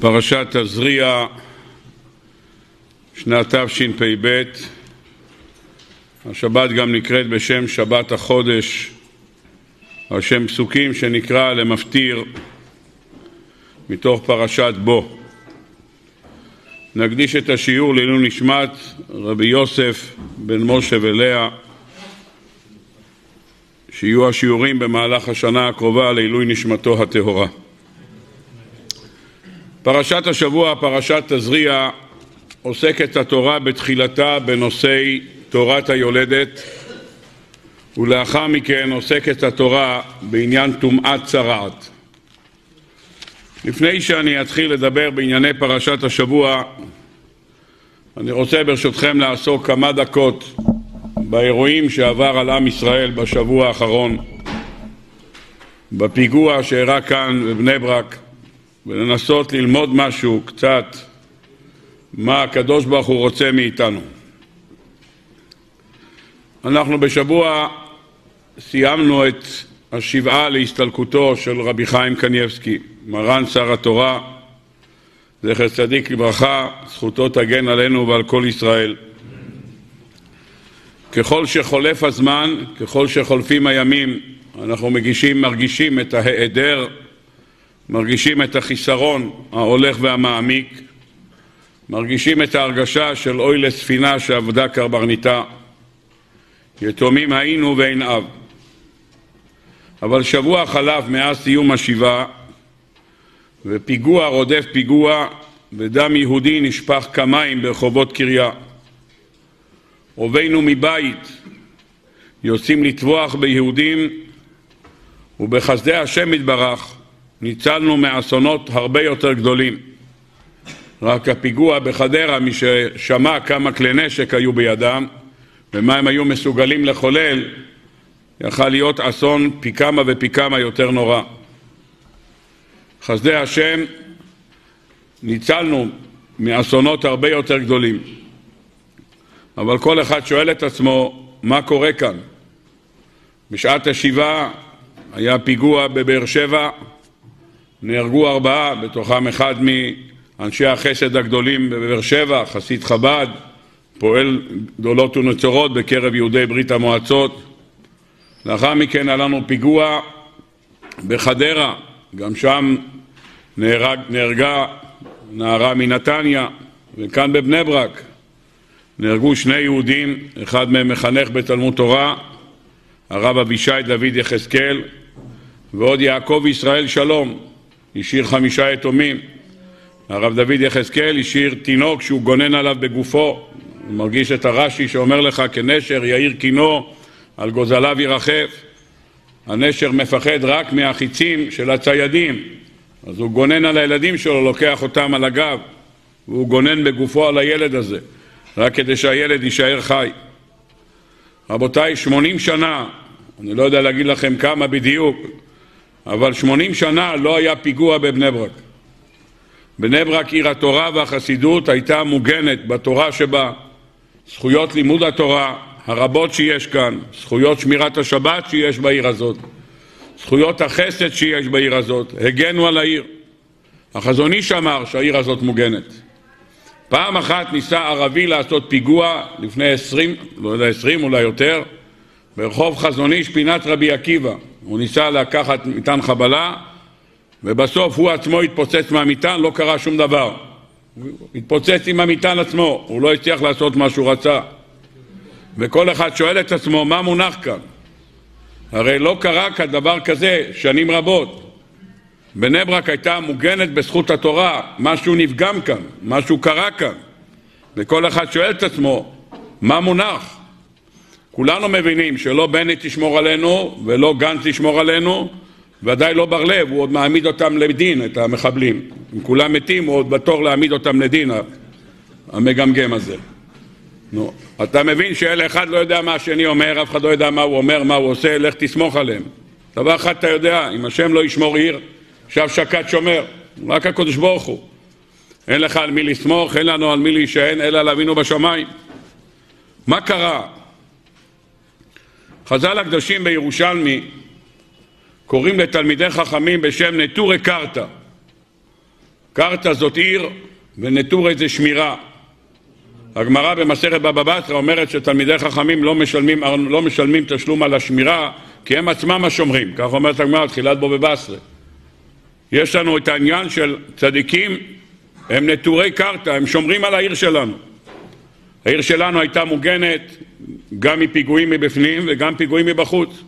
פרשת תזריע, שנת תשפ"ב, השבת גם נקראת בשם שבת החודש, על שם פסוקים שנקרא למפטיר מתוך פרשת בו. נקדיש את השיעור לעילוי נשמת רבי יוסף בן משה ולאה, שיהיו השיעורים במהלך השנה הקרובה לעילוי נשמתו הטהורה. פרשת השבוע, פרשת תזריע, עוסקת התורה בתחילתה בנושאי תורת היולדת ולאחר מכן עוסקת התורה בעניין טומאת צרעת. לפני שאני אתחיל לדבר בענייני פרשת השבוע, אני רוצה ברשותכם לעסוק כמה דקות באירועים שעבר על עם ישראל בשבוע האחרון, בפיגוע שאירע כאן בבני ברק, ולנסות ללמוד משהו קצת מה הקדוש ברוך הוא רוצה מאיתנו. אנחנו בשבוע סיימנו את השבעה להסתלקותו של רבי חיים קניבסקי, מרן שר התורה, זכר צדיק לברכה, זכותו תגן עלינו ועל כל ישראל. ככל שחולף הזמן, ככל שחולפים הימים, אנחנו מגישים, מרגישים את ההיעדר, מרגישים את החיסרון ההולך והמעמיק, מרגישים את ההרגשה של אוי לספינה שעבדה קרברניתה. יתומים היינו ואין אב. אבל שבוע חלף מאז סיום השבעה, ופיגוע רודף פיגוע, ודם יהודי נשפך כמים ברחובות קריה. אובינו מבית יוצאים לטבוח ביהודים, ובחסדי השם יתברך ניצלנו מאסונות הרבה יותר גדולים. רק הפיגוע בחדרה, מי ששמע כמה כלי נשק היו בידם ומה הם היו מסוגלים לחולל, יכל להיות אסון פי כמה ופי כמה יותר נורא. חסדי השם ניצלנו מאסונות הרבה יותר גדולים. אבל כל אחד שואל את עצמו, מה קורה כאן? בשעת השבעה היה פיגוע בבאר שבע, נהרגו ארבעה, בתוכם אחד מאנשי החסד הגדולים בבאר שבע, חסיד חב"ד, פועל גדולות ונצורות בקרב יהודי ברית המועצות. לאחר מכן היה לנו פיגוע בחדרה, גם שם נהרג, נהרגה נערה מנתניה, וכאן בבני ברק נהרגו שני יהודים, אחד מהם מחנך בתלמוד תורה, הרב אבישי דוד יחזקאל, ועוד יעקב ישראל שלום, השאיר חמישה יתומים. הרב דוד יחזקאל השאיר תינוק שהוא גונן עליו בגופו, הוא מרגיש את הרש"י שאומר לך כנשר יאיר קינו על גוזליו ירחף. הנשר מפחד רק מהחיצים של הציידים, אז הוא גונן על הילדים שלו, לוקח אותם על הגב, והוא גונן בגופו על הילד הזה, רק כדי שהילד יישאר חי. רבותיי, שמונים שנה, אני לא יודע להגיד לכם כמה בדיוק, אבל שמונים שנה לא היה פיגוע בבני ברק. בני ברק עיר התורה והחסידות הייתה מוגנת בתורה שבה זכויות לימוד התורה הרבות שיש כאן, זכויות שמירת השבת שיש בעיר הזאת, זכויות החסד שיש בעיר הזאת, הגנו על העיר. החזון איש אמר שהעיר הזאת מוגנת. פעם אחת ניסה ערבי לעשות פיגוע לפני עשרים, לא יודע עשרים אולי יותר, ברחוב חזון איש פינת רבי עקיבא. הוא ניסה לקחת מטען חבלה ובסוף הוא עצמו התפוצץ מהמטען, לא קרה שום דבר. הוא התפוצץ עם המטען עצמו, הוא לא הצליח לעשות מה שהוא רצה. וכל אחד שואל את עצמו מה מונח כאן. הרי לא קרה כאן דבר כזה שנים רבות. בני ברק הייתה מוגנת בזכות התורה, משהו נפגם כאן, משהו קרה כאן. וכל אחד שואל את עצמו, מה מונח? כולנו מבינים שלא בנט ישמור עלינו ולא גנץ ישמור עלינו, ודאי לא בר לב, הוא עוד מעמיד אותם לדין, את המחבלים. אם כולם מתים, הוא עוד בתור להעמיד אותם לדין, המגמגם הזה. נו, אתה מבין שאלה אחד לא יודע מה השני אומר, אף אחד לא יודע מה הוא אומר, מה הוא עושה, לך תסמוך עליהם. דבר אחד אתה יודע, אם השם לא ישמור עיר, שב שקד שומר, רק הקדוש ברוך הוא. אין לך על מי לסמוך, אין לנו על מי להישען, אלא על אבינו בשמיים. מה קרה? חז"ל הקדושים בירושלמי קוראים לתלמידי חכמים בשם נטורי קרתא. קרתא זאת עיר ונטורי זה שמירה. הגמרא במסכת בבא בתרא אומרת שתלמידי חכמים לא משלמים, לא משלמים תשלום על השמירה כי הם עצמם השומרים, כך אומרת הגמרא תחילת בו בבשרה. יש לנו את העניין של צדיקים, הם נטורי קרתא, הם שומרים על העיר שלנו. העיר שלנו הייתה מוגנת גם מפיגועים מבפנים וגם פיגועים מבחוץ.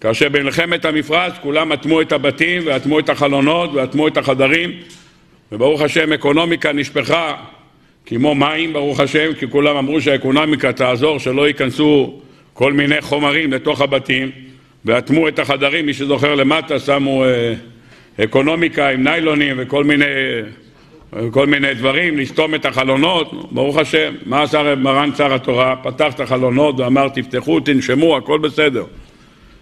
כאשר במלחמת המפרץ כולם אטמו את הבתים ואטמו את החלונות ואטמו את החדרים וברוך השם אקונומיקה נשפכה כמו מים ברוך השם כי כולם אמרו שהאקונומיקה תעזור שלא ייכנסו כל מיני חומרים לתוך הבתים ואטמו את החדרים, מי שזוכר למטה שמו אה, אקונומיקה עם ניילונים וכל מיני, כל מיני דברים, לסתום את החלונות, ברוך השם, מה עשה מרן שר התורה? פתח את החלונות ואמר תפתחו, תנשמו, הכל בסדר.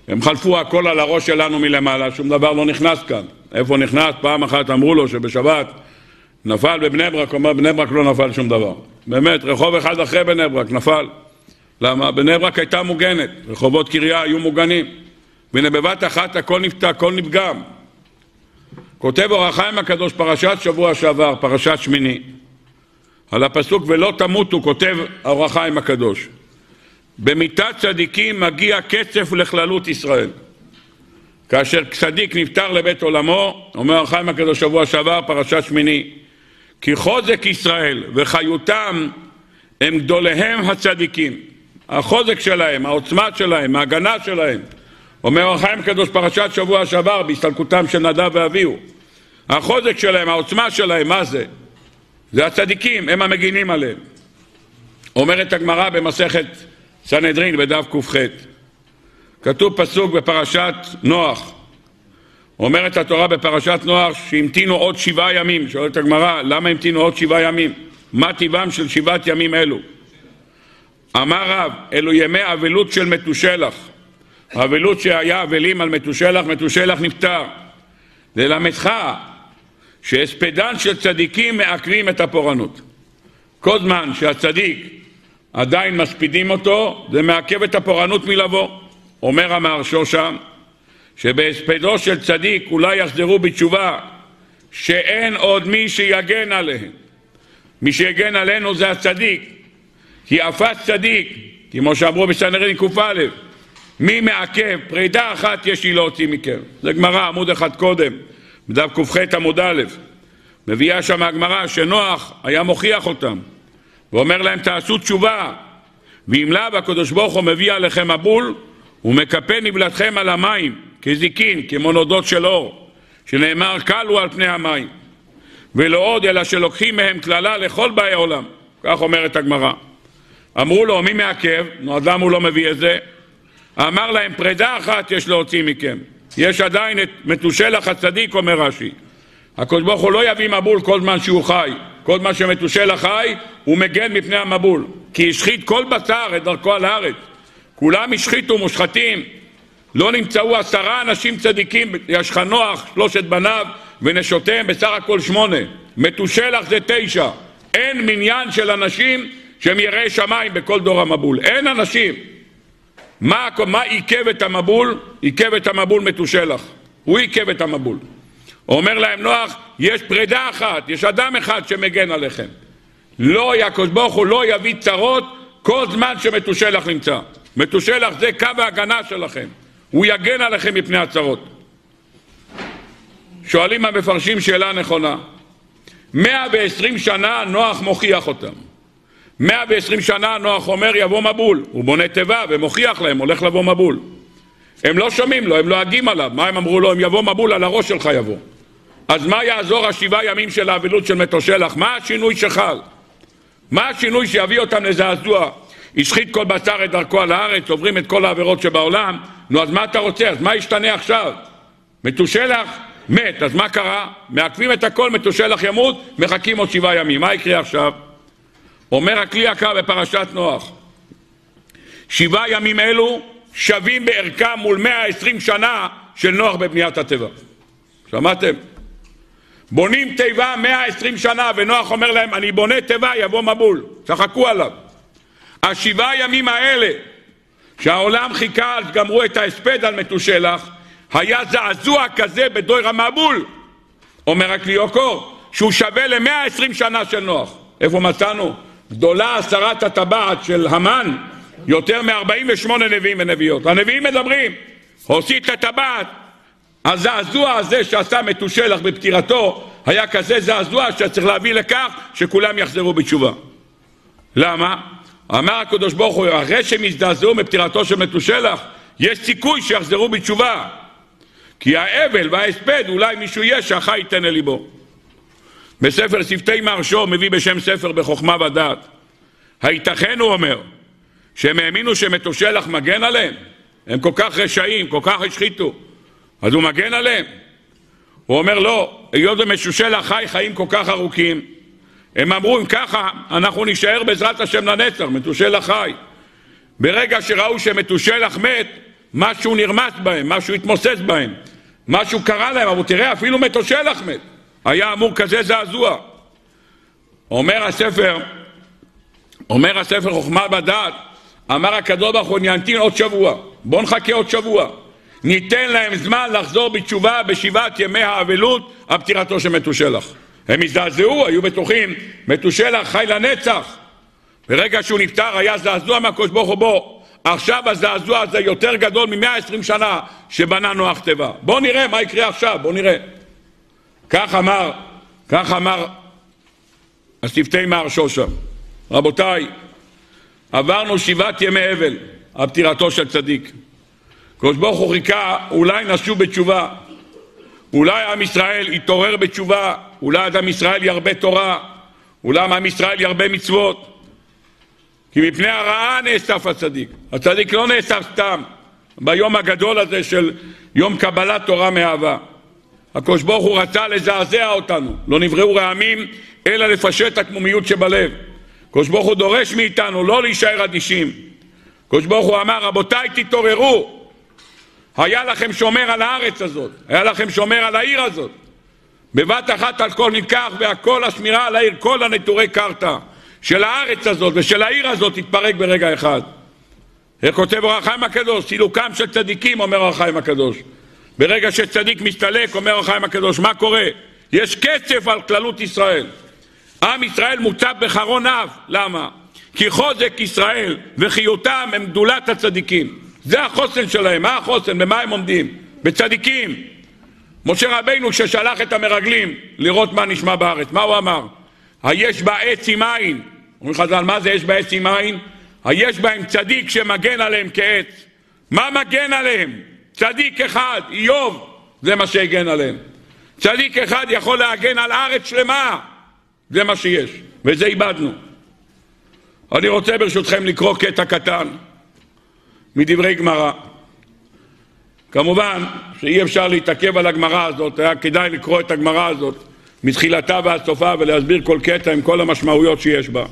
הם חלפו הכל על הראש שלנו מלמעלה, שום דבר לא נכנס כאן. איפה נכנס? פעם אחת אמרו לו שבשבת נפל בבני ברק, הוא אומר בני ברק לא נפל שום דבר. באמת, רחוב אחד אחרי בני ברק נפל. למה? בני ברק הייתה מוגנת, רחובות קריה היו מוגנים. והנה בבת אחת הכל נפתח, הכל נפגם. כותב אור החיים הקדוש פרשת שבוע שעבר, פרשת שמיני, על הפסוק ולא תמותו, כותב אור החיים הקדוש. במיתת צדיקים מגיע קצף לכללות ישראל. כאשר צדיק נפטר לבית עולמו, אומר החיים הקדוש שבוע שעבר, פרשת שמיני, כי חוזק ישראל וחיותם הם גדוליהם הצדיקים. החוזק שלהם, העוצמה שלהם, ההגנה שלהם. אומר החיים הקדוש פרשת שבוע שעבר בהסתלקותם של נדב ואביהו. החוזק שלהם, העוצמה שלהם, מה זה? זה הצדיקים, הם המגינים עליהם. אומרת הגמרא במסכת סנהדרין בדף ק"ח כתוב פסוק בפרשת נוח אומרת התורה בפרשת נוח שהמתינו עוד שבעה ימים שואלת הגמרא למה המתינו עוד שבעה ימים? מה טיבם של שבעת ימים אלו? אמר רב אלו ימי אבלות של מתושלח האבלות שהיה אבלים על מתושלח מתושלח נפטר ללמדך שהספדן של צדיקים מעכבים את הפורענות כל זמן שהצדיק עדיין מספידים אותו, זה מעכב את הפורענות מלבוא. אומר המהרשו שם, שבהספדו של צדיק אולי יחזרו בתשובה, שאין עוד מי שיגן עליהם. מי שיגן עלינו זה הצדיק, כי אפס צדיק, כמו שאמרו בסנהדרין קא, מי מעכב? פרידה אחת יש לי להוציא מכם. זה גמרא, עמוד אחד קודם, בדף ק"ח עמוד א', מביאה שם הגמרא שנוח היה מוכיח אותם. ואומר להם תעשו תשובה ואם לאו הקדוש ברוך הוא מביא עליכם מבול ומקפא נבלתכם על המים כזיקין, כמו נודות של אור שנאמר קלו על פני המים ולא עוד אלא שלוקחים מהם קללה לכל באי עולם כך אומרת הגמרא אמרו לו מי מעכב? נו אז למה הוא לא מביא את זה? אמר להם פרידה אחת יש להוציא מכם. יש עדיין את מתושלח הצדיק אומר רש"י. הקדוש ברוך הוא לא יביא מבול כל זמן שהוא חי. כל מה שמתושל החי הוא מגן מפני המבול. כי השחית כל בשר את דרכו על הארץ. כולם השחיתו מושחתים. לא נמצאו עשרה אנשים צדיקים יש לך נוח, שלושת בניו ונשותיהם בסך הכל שמונה. מתושלח זה תשע. אין מניין של אנשים שהם יראי שמיים בכל דור המבול. אין אנשים מה, מה עיכב את המבול? עיכב את המבול מתושלח הוא עיכב את המבול אומר להם נוח, יש פרידה אחת, יש אדם אחד שמגן עליכם. לא, יעקב ברוך הוא לא יביא צרות כל זמן שמתושלח נמצא. מתושלח זה קו ההגנה שלכם. הוא יגן עליכם מפני הצרות. שואלים המפרשים שאלה נכונה. 120 שנה נוח מוכיח אותם. 120 שנה נוח אומר יבוא מבול. הוא בונה תיבה ומוכיח להם, הולך לבוא מבול. הם לא שומעים לו, הם לועגים עליו. מה הם אמרו לו? אם יבוא מבול על הראש שלך יבוא. אז מה יעזור השבעה ימים של האבלות של מתושלח? מה השינוי שחל? מה השינוי שיביא אותם לזעזוע? השחית כל בשר את דרכו על הארץ, עוברים את כל העבירות שבעולם, נו אז מה אתה רוצה? אז מה ישתנה עכשיו? מתושלח מת, אז מה קרה? מעכבים את הכל, מתושלח ימות, מחכים עוד שבעה ימים. מה יקרה עכשיו? אומר הכלי יקר בפרשת נוח, שבעה ימים אלו שווים בערכם מול 120 שנה של נוח בבניית התיבה. שמעתם? בונים תיבה 120 שנה, ונוח אומר להם, אני בונה תיבה, יבוא מבול. צחקו עליו. השבעה ימים האלה, שהעולם חיכה, אז גמרו את ההספד על מתושלח, היה זעזוע כזה בדויר המבול. אומר הכלי יוקור, שהוא שווה ל-120 שנה של נוח. איפה מצאנו? גדולה הסרת הטבעת של המן, יותר מ-48 נביאים ונביאות. הנביאים מדברים, הוסיף את הטבעת. הזעזוע הזה שעשה מתושלח בפטירתו היה כזה זעזוע שצריך להביא לכך שכולם יחזרו בתשובה. למה? אמר הקדוש ברוך הוא, אחרי שהם הזדעזעו מפטירתו של מתושלח, יש סיכוי שיחזרו בתשובה. כי האבל וההספד, אולי מישהו יהיה שהחי ייתן אל ליבו. בספר שפתי מרשו מביא בשם ספר בחוכמה ודעת. הייתכן, הוא אומר, שהם האמינו שמתושלח מגן עליהם? הם כל כך רשעים, כל כך השחיתו. אז הוא מגן עליהם? הוא אומר לא, היות ומשושלח חי חיים כל כך ארוכים, הם אמרו אם ככה אנחנו נישאר בעזרת השם לנצח, מתושלח חי. ברגע שראו שמתושלח מת, משהו נרמס בהם, משהו התמוסס בהם, משהו קרה להם, אבל תראה אפילו מתושלח מת. היה אמור כזה זעזוע. אומר הספר, אומר הספר חוכמה בדעת, אמר הקדוש ברוך הוא נמתין עוד שבוע, בוא נחכה עוד שבוע. ניתן להם זמן לחזור בתשובה בשבעת ימי האבלות על פטירתו של מתושלח. הם הזדעזעו, היו בטוחים, מתושלח חי לנצח. ברגע שהוא נפטר היה זעזוע מהקדוש ברוך הוא בו. עכשיו הזעזוע הזה יותר גדול מ-120 שנה שבנה נוח תיבה. בואו נראה מה יקרה עכשיו, בואו נראה. כך אמר, כך אמר השפתי מר שושה. רבותיי, עברנו שבעת ימי אבל על פטירתו של צדיק. הקדוש ברוך הוא חיכה, אולי נשוב בתשובה, אולי עם ישראל יתעורר בתשובה, אולי עם ישראל ירבה תורה, אולי עם ישראל ירבה מצוות. כי מפני הרעה נאסף הצדיק. הצדיק לא נאסף סתם ביום הגדול הזה של יום קבלת תורה מאהבה. הקדוש ברוך הוא רצה לזעזע אותנו, לא נבראו רעמים אלא לפשט הקמומיות שבלב. הקדוש ברוך הוא דורש מאיתנו לא להישאר אדישים. הקדוש ברוך הוא אמר רבותיי תתעוררו היה לכם שומר על הארץ הזאת, היה לכם שומר על העיר הזאת. בבת אחת הכל ניקח והכל השמירה על העיר, כל הנטורי קרתא של הארץ הזאת ושל העיר הזאת תתפרק ברגע אחד. איך כותב אור החיים הקדוש? סילוקם של צדיקים, אומר אור החיים הקדוש. ברגע שצדיק מסתלק, אומר החיים הקדוש, מה קורה? יש קצף על כללות ישראל. עם ישראל מוצב בחרון אב. למה? כי חוזק ישראל וחיותם הם גדולת הצדיקים. זה החוסן שלהם. מה החוסן? במה הם עומדים? בצדיקים. משה רבינו ששלח את המרגלים לראות מה נשמע בארץ, מה הוא אמר? היש בה עץ עם עין. אומרים חז"ל, מה זה יש בה עץ עם עין? היש בהם צדיק שמגן עליהם כעץ. מה מגן עליהם? צדיק אחד, איוב, זה מה שהגן עליהם. צדיק אחד יכול להגן על ארץ שלמה, זה מה שיש, וזה איבדנו. אני רוצה ברשותכם לקרוא קטע קטן. מדברי גמרא. כמובן שאי אפשר להתעכב על הגמרא הזאת, היה כדאי לקרוא את הגמרא הזאת מתחילתה ועד סופה ולהסביר כל קטע עם כל המשמעויות שיש בה.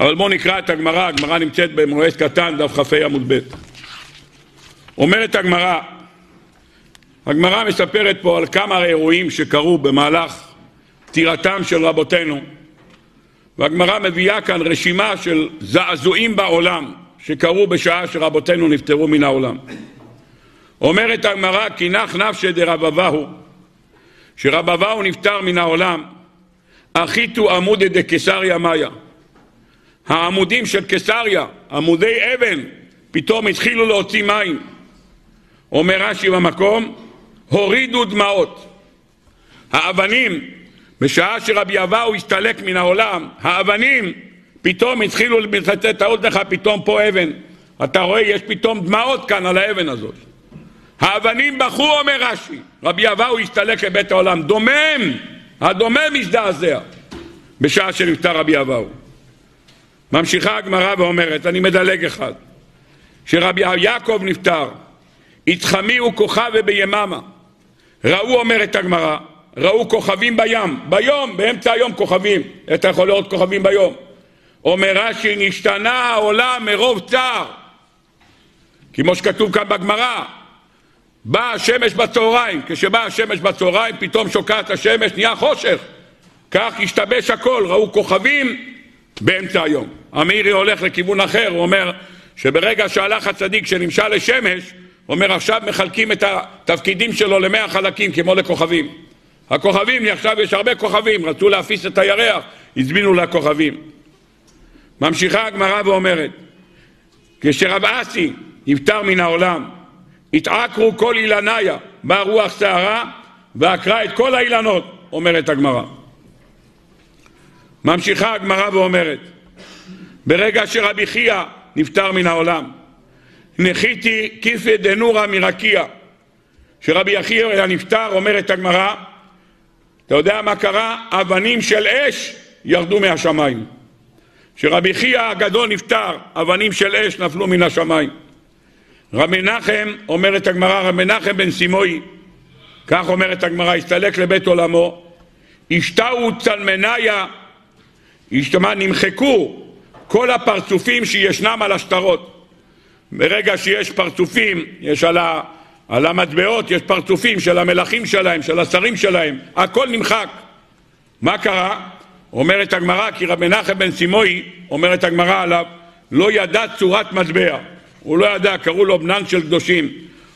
אבל בואו נקרא את הגמרא, הגמרא נמצאת במועד קטן, דף כ"ה עמוד ב'. אומרת הגמרא, הגמרא מספרת פה על כמה אירועים שקרו במהלך פטירתם של רבותינו, והגמרא מביאה כאן רשימה של זעזועים בעולם, שקרו בשעה שרבותינו נפטרו מן העולם. אומרת הגמרא כי נח נפשי דרבבהו שרבבהו נפטר מן העולם אחיתו עמודי דקיסריה מאיה העמודים של קיסריה, עמודי אבן, פתאום התחילו להוציא מים. אומר רש"י במקום, הורידו דמעות. האבנים, בשעה שרבי אבאו הסתלק מן העולם, האבנים פתאום התחילו לתת האוזנך, פתאום פה אבן. אתה רואה, יש פתאום דמעות כאן על האבן הזאת. האבנים בכו, אומר רש"י. רבי אבאו הסתלק לבית העולם. דומם, הדומם הזדעזע בשעה שנפטר רבי אבאו. ממשיכה הגמרא ואומרת, אני מדלג אחד, שרבי יעקב נפטר, התחמיאו כוכב וביממה. ראו, אומרת הגמרא, ראו כוכבים בים, ביום, באמצע היום כוכבים. אתה יכול לראות כוכבים ביום. אומר רש"י, נשתנה העולם מרוב צער. כמו שכתוב כאן בגמרא, באה השמש בצהריים, כשבאה השמש בצהריים פתאום שוקעת השמש, נהיה חושך. כך השתבש הכל, ראו כוכבים באמצע היום. המאירי הולך לכיוון אחר, הוא אומר שברגע שהלך הצדיק שנמשל לשמש, הוא אומר עכשיו מחלקים את התפקידים שלו למאה חלקים כמו לכוכבים. הכוכבים, עכשיו יש הרבה כוכבים, רצו להפיס את הירח, הזמינו לכוכבים. ממשיכה הגמרא ואומרת, כשרב אסי נפטר מן העולם, התעקרו כל אילניה, באה רוח סערה ועקרה את כל האילנות, אומרת הגמרא. ממשיכה הגמרא ואומרת, ברגע שרבי חייא נפטר מן העולם, נחיתי כיפי דנורא מרקיע, שרבי יחייא היה נפטר, אומרת הגמרא, אתה יודע מה קרה? אבנים של אש ירדו מהשמיים. כשרבי חייא הגדול נפטר, אבנים של אש נפלו מן השמיים. רב מנחם, אומרת הגמרא, רב מנחם בן סימוי, כך אומרת הגמרא, הסתלק לבית עולמו, השתאו צלמניה, השתמה, נמחקו כל הפרצופים שישנם על השטרות. ברגע שיש פרצופים, יש על, ה, על המטבעות, יש פרצופים של המלכים שלהם, של השרים שלהם, הכל נמחק. מה קרה? אומרת הגמרא, כי רבי מנחם בן סימוי, אומרת הגמרא עליו, לא ידע צורת מטבע. הוא לא ידע, קראו לו בנן של קדושים.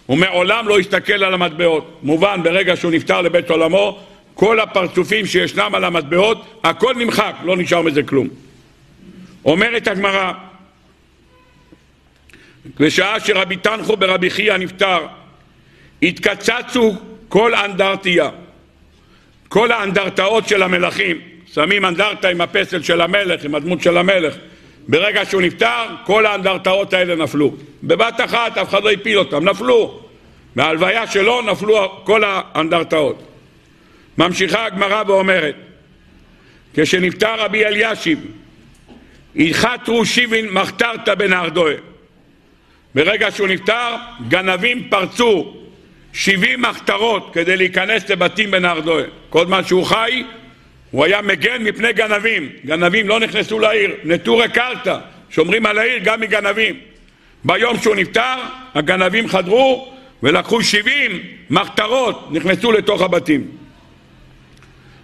הוא מעולם לא הסתכל על המטבעות. מובן, ברגע שהוא נפטר לבית עולמו, כל הפרצופים שישנם על המטבעות, הכל נמחק, לא נשאר מזה כלום. אומרת הגמרא, בשעה שרבי תנחו ברבי חייא נפטר, התקצצו כל אנדרטיה, כל האנדרטאות של המלכים, שמים אנדרטה עם הפסל של המלך, עם הדמות של המלך. ברגע שהוא נפטר, כל האנדרטאות האלה נפלו. בבת אחת אף אחד לא הפיל אותם, נפלו. מההלוויה שלו נפלו כל האנדרטאות. ממשיכה הגמרא ואומרת, כשנפטר רבי אלישיב, הלכתרו שיבין מחתרתא בנהרדוה. ברגע שהוא נפטר, גנבים פרצו שבעים מחתרות כדי להיכנס לבתים בנהרדוה. כל זמן שהוא חי, הוא היה מגן מפני גנבים. גנבים לא נכנסו לעיר, נטורי קרתא, שומרים על העיר גם מגנבים. ביום שהוא נפטר, הגנבים חדרו ולקחו שבעים מחתרות, נכנסו לתוך הבתים.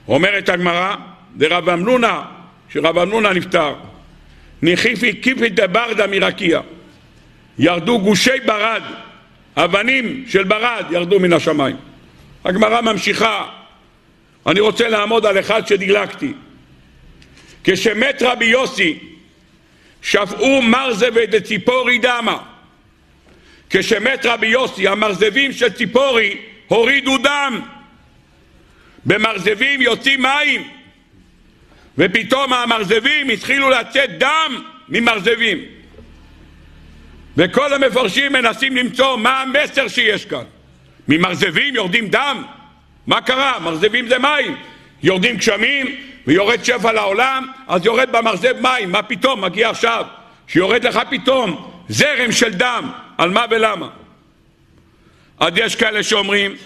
אומרת הגמרא, דרב אמנונה, שרב אמנונה נפטר, ניחיפי כיפי דברדה מרקיע. ירדו גושי ברד, אבנים של ברד ירדו מן השמיים. הגמרא ממשיכה, אני רוצה לעמוד על אחד שדילגתי. כשמת רבי יוסי, שפעו מרזבי דציפורי דמה. כשמת רבי יוסי, המרזבים של ציפורי הורידו דם. במרזבים יוצאים מים, ופתאום המרזבים התחילו לצאת דם ממרזבים. וכל המפרשים מנסים למצוא מה המסר שיש כאן. ממרזבים יורדים דם? מה קרה? מרזבים זה מים. יורדים גשמים ויורד שפע לעולם, אז יורד במרזב מים. מה פתאום? מגיע עכשיו. שיורד לך פתאום זרם של דם. על מה ולמה? אז יש כאלה שאומרים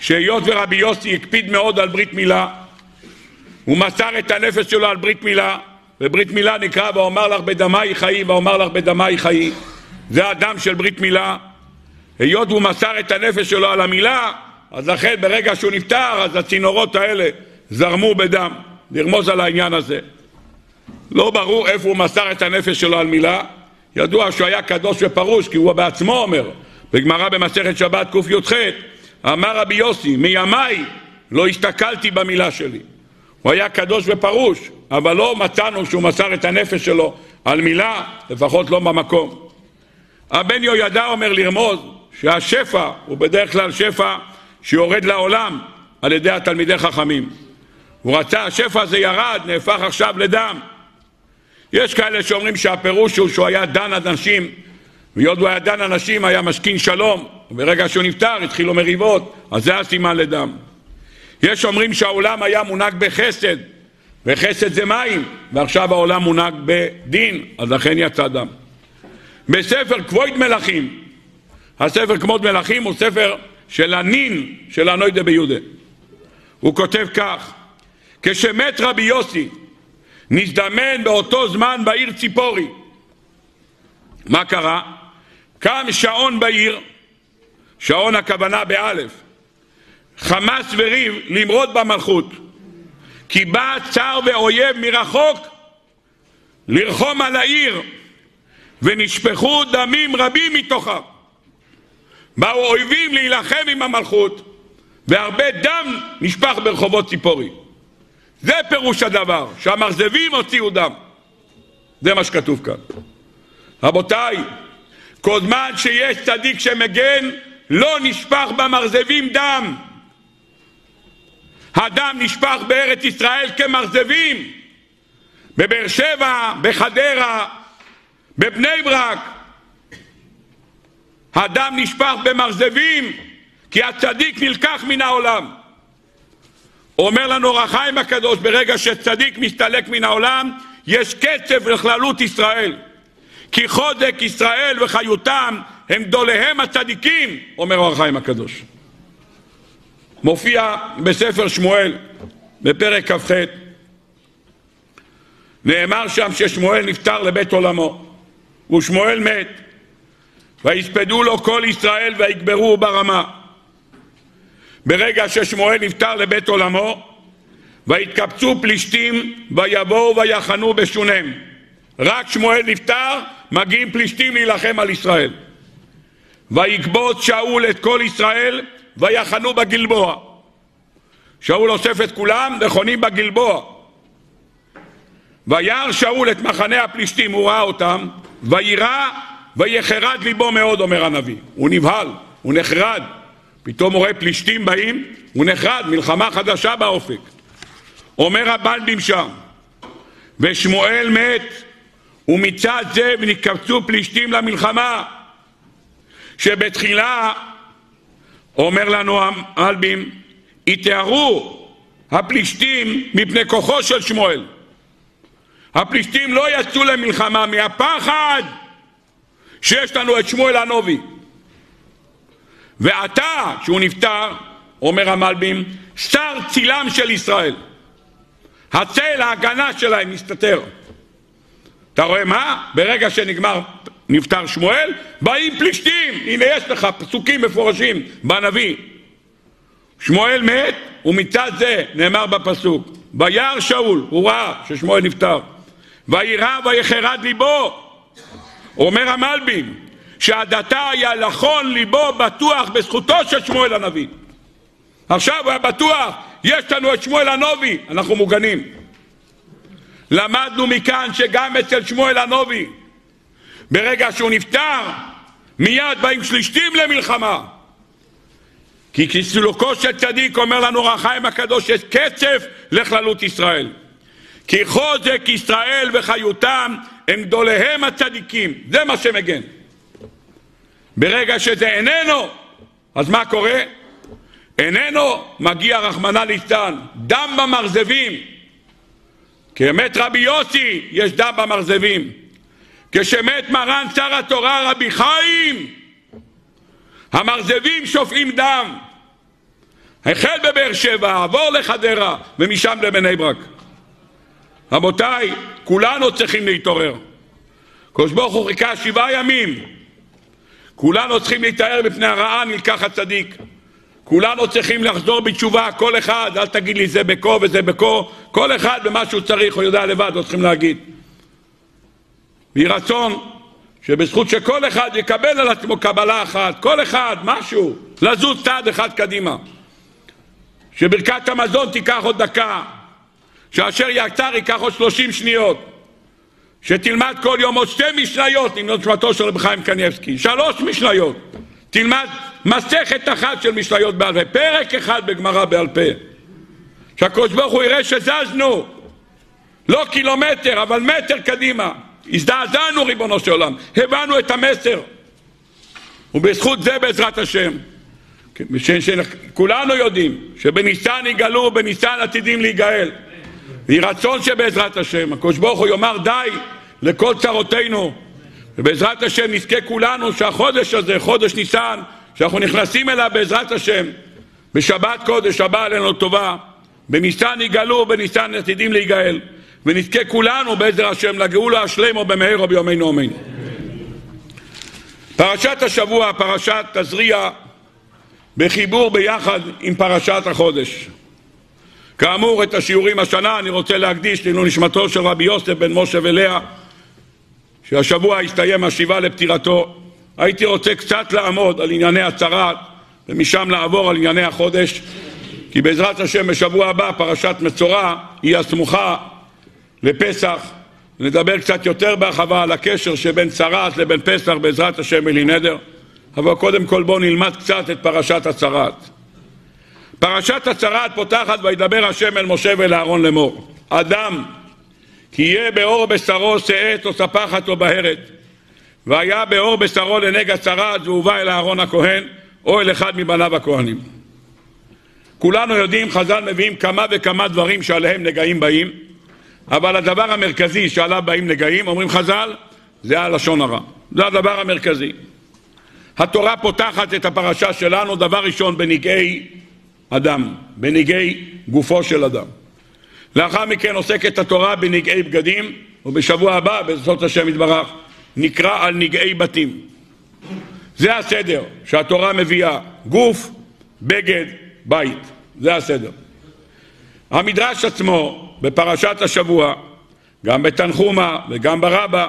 שהיות ורבי יוסי הקפיד מאוד על ברית מילה, הוא מסר את הנפש שלו על ברית מילה, וברית מילה נקרא ואומר לך בדמי חיי ואומר לך בדמי חיי זה הדם של ברית מילה. היות והוא מסר את הנפש שלו על המילה אז לכן ברגע שהוא נפטר אז הצינורות האלה זרמו בדם. לרמוז על העניין הזה. לא ברור איפה הוא מסר את הנפש שלו על מילה. ידוע שהוא היה קדוש ופרוש כי הוא בעצמו אומר בגמרא במסכת שבת קי"ח אמר רבי יוסי מימיי לא הסתכלתי במילה שלי. הוא היה קדוש ופרוש אבל לא מצאנו שהוא מסר את הנפש שלו על מילה לפחות לא במקום הבן יהוידע אומר לרמוז שהשפע הוא בדרך כלל שפע שיורד לעולם על ידי התלמידי חכמים. הוא רצה, השפע הזה ירד, נהפך עכשיו לדם. יש כאלה שאומרים שהפירוש הוא שהוא היה דן אנשים, והיות הוא היה דן אנשים היה משכין שלום, וברגע שהוא נפטר התחילו מריבות, אז זה הסימן לדם. יש אומרים שהעולם היה מונהג בחסד, וחסד זה מים, ועכשיו העולם מונהג בדין, אז לכן יצא דם. בספר כבוד מלכים, הספר כבוד מלכים הוא ספר של הנין של הנוידה ביהודה. הוא כותב כך: כשמת רבי יוסי נזדמן באותו זמן בעיר ציפורי. מה קרה? קם שעון בעיר, שעון הכוונה באלף, חמאס וריב למרוד במלכות, כי בא צר ואויב מרחוק לרחום על העיר, ונשפכו דמים רבים מתוכה. באו אויבים להילחם עם המלכות, והרבה דם נשפך ברחובות ציפורי. זה פירוש הדבר, שהמרזבים הוציאו דם. זה מה שכתוב כאן. רבותיי, זמן שיש צדיק שמגן, לא נשפך במרזבים דם. הדם נשפך בארץ ישראל כמרזבים. בבאר שבע, בחדרה, בבני ברק. הדם נשפך במרזבים כי הצדיק נלקח מן העולם. אומר לנו אור החיים הקדוש, ברגע שצדיק מסתלק מן העולם, יש קצב לכללות ישראל. כי חוזק ישראל וחיותם הם גדוליהם הצדיקים, אומר אור החיים הקדוש. מופיע בספר שמואל, בפרק כ"ח, נאמר שם ששמואל נפטר לבית עולמו, ושמואל מת, ויספדו לו כל ישראל ויגברו ברמה. ברגע ששמואל נפטר לבית עולמו, ויתקבצו פלישתים ויבואו ויחנו בשונם. רק שמואל נפטר, מגיעים פלישתים להילחם על ישראל. ויקבוץ שאול את כל ישראל ויחנו בגלבוע. שאול אוסף את כולם וחונים בגלבוע. וירא שאול את מחנה הפלישתים, הוא ראה אותם, ויירא ויחרד ליבו מאוד, אומר הנביא. הוא נבהל, הוא נחרד. פתאום הוא רואה פלישתים באים, הוא נחרד, מלחמה חדשה באופק. אומר הבלדים שם, ושמואל מת, ומצד זה ונקבצו פלישתים למלחמה, שבתחילה, אומר לנו המלבים, יתארו הפלישתים מפני כוחו של שמואל. הפלישתים לא יצאו למלחמה מהפחד שיש לנו את שמואל הנובי. ועתה, כשהוא נפטר, אומר המלבים, שר צילם של ישראל. הצל, ההגנה שלהם מסתתר. אתה רואה מה? ברגע שנגמר, נפטר שמואל, באים פלישתים. הנה יש לך פסוקים מפורשים בנביא. שמואל מת, ומצד זה נאמר בפסוק, וירא שאול, הוא ראה ששמואל נפטר, וירא ויחרד ליבו. אומר המלבים, שהדתה היה לכון ליבו בטוח בזכותו של שמואל הנביא. עכשיו הוא היה בטוח, יש לנו את שמואל הנובי, אנחנו מוגנים. למדנו מכאן שגם אצל שמואל הנובי, ברגע שהוא נפטר, מיד באים שלישתים למלחמה. כי כסילוקו של צדיק, אומר לנו רחיים הקדוש, יש קצף לכללות ישראל. כי חוזק ישראל וחיותם הם גדוליהם הצדיקים, זה מה שמגן. ברגע שזה איננו, אז מה קורה? איננו, מגיע רחמנא ליצלן, דם במרזבים. כמת רבי יוסי, יש דם במרזבים. כשמת מרן שר התורה רבי חיים, המרזבים שופעים דם. החל בבאר שבע, עבור לחדרה, ומשם לבני ברק. רבותיי, כולנו צריכים להתעורר. הקדוש ברוך הוא חיכה שבעה ימים. כולנו צריכים להתאר בפני הרעה נלקח הצדיק. כולנו צריכים לחזור בתשובה, כל אחד, אל תגיד לי זה בכה וזה בכה, כל אחד במה שהוא צריך, הוא יודע לבד, לא צריכים להגיד. יהי רצון שבזכות שכל אחד יקבל על עצמו קבלה אחת, כל אחד, משהו, לזוז צעד אחד קדימה. שברכת המזון תיקח עוד דקה, שאשר יצר ייקח עוד שלושים שניות, שתלמד כל יום עוד שתי משניות עם נשמתו של רב חיים קניבסקי, שלוש משניות, תלמד מסכת אחת של משניות בעל פה, פרק אחד בגמרא בעל פה, שהקדוש ברוך הוא יראה שזזנו, לא קילומטר, אבל מטר קדימה, הזדעזענו ריבונו של עולם, הבנו את המסר, ובזכות זה בעזרת השם, כולנו יודעים שבניסן יגאלו ובניסן עתידים להיגאל. ויהי רצון שבעזרת השם הקדוש ברוך הוא יאמר די לכל צרותינו ובעזרת השם נזכה כולנו שהחודש הזה, חודש ניסן, שאנחנו נכנסים אליו בעזרת השם בשבת קודש הבאה עלינו טובה בניסן יגאלו ובניסן עתידים להיגאל ונזכה כולנו בעזר השם לגאולה השלמו במהרה ביומנו אמן. פרשת השבוע, פרשת תזריע בחיבור ביחד עם פרשת החודש. כאמור, את השיעורים השנה אני רוצה להקדיש לעילוי נשמתו של רבי יוסף בן משה ולאה, שהשבוע הסתיים השבעה לפטירתו. הייתי רוצה קצת לעמוד על ענייני הצהרת ומשם לעבור על ענייני החודש, כי בעזרת השם בשבוע הבא פרשת מצורע היא הסמוכה לפסח. נדבר קצת יותר בהרחבה על הקשר שבין צרעת לבין פסח בעזרת השם אלי נדר, אבל קודם כל בואו נלמד קצת את פרשת הצרעת. פרשת הצרעת פותחת וידבר השם אל משה ואל אהרון לאמור אדם כי יהיה באור בשרו שאת או ספחת או בהרת והיה באור בשרו לנג הצרעת והובא אל אהרון הכהן או אל אחד מבניו הכהנים. כולנו יודעים, חז"ל מביאים כמה וכמה דברים שעליהם נגעים באים אבל הדבר המרכזי שעליו באים נגעים, אומרים חז"ל, זה הלשון הרע. זה הדבר המרכזי. התורה פותחת את הפרשה שלנו, דבר ראשון, בנגעי אדם, בנגעי גופו של אדם. לאחר מכן עוסקת התורה בנגעי בגדים, ובשבוע הבא, בעזרת השם יתברך, נקרא על נגעי בתים. זה הסדר שהתורה מביאה, גוף, בגד, בית. זה הסדר. המדרש עצמו, בפרשת השבוע, גם בתנחומה וגם ברבה,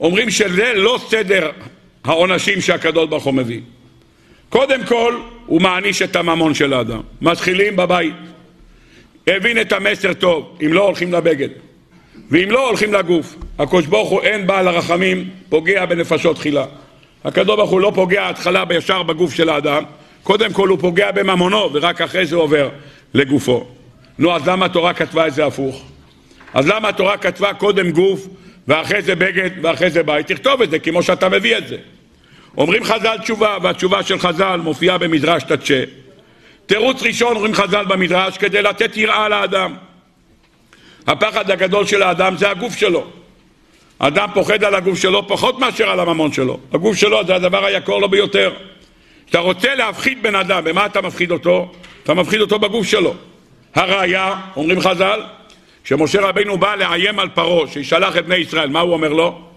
אומרים שזה לא סדר העונשים שהקדוש ברוך הוא מביא. קודם כל, הוא מעניש את הממון של האדם. מתחילים בבית. הבין את המסר טוב, אם לא הולכים לבגד. ואם לא הולכים לגוף, הקדוש ברוך הוא אין בעל הרחמים, פוגע בנפשות תחילה. הקדוש ברוך הוא לא פוגע התחלה בישר בגוף של האדם, קודם כל הוא פוגע בממונו, ורק אחרי זה עובר לגופו. נו, אז למה התורה כתבה את זה הפוך? אז למה התורה כתבה קודם גוף, ואחרי זה בגד, ואחרי זה בית? תכתוב את זה כמו שאתה מביא את זה. אומרים חז"ל תשובה, והתשובה של חז"ל מופיעה במדרש תצ'ה. תירוץ ראשון אומרים חז"ל במדרש כדי לתת יראה לאדם. הפחד הגדול של האדם זה הגוף שלו. אדם פוחד על הגוף שלו פחות מאשר על הממון שלו. הגוף שלו זה הדבר היקור לו ביותר. כשאתה רוצה להפחיד בן אדם, במה אתה מפחיד אותו? אתה מפחיד אותו בגוף שלו. הראיה, אומרים חז"ל, כשמשה רבינו בא לאיים על פרעה, שישלח את בני ישראל, מה הוא אומר לו?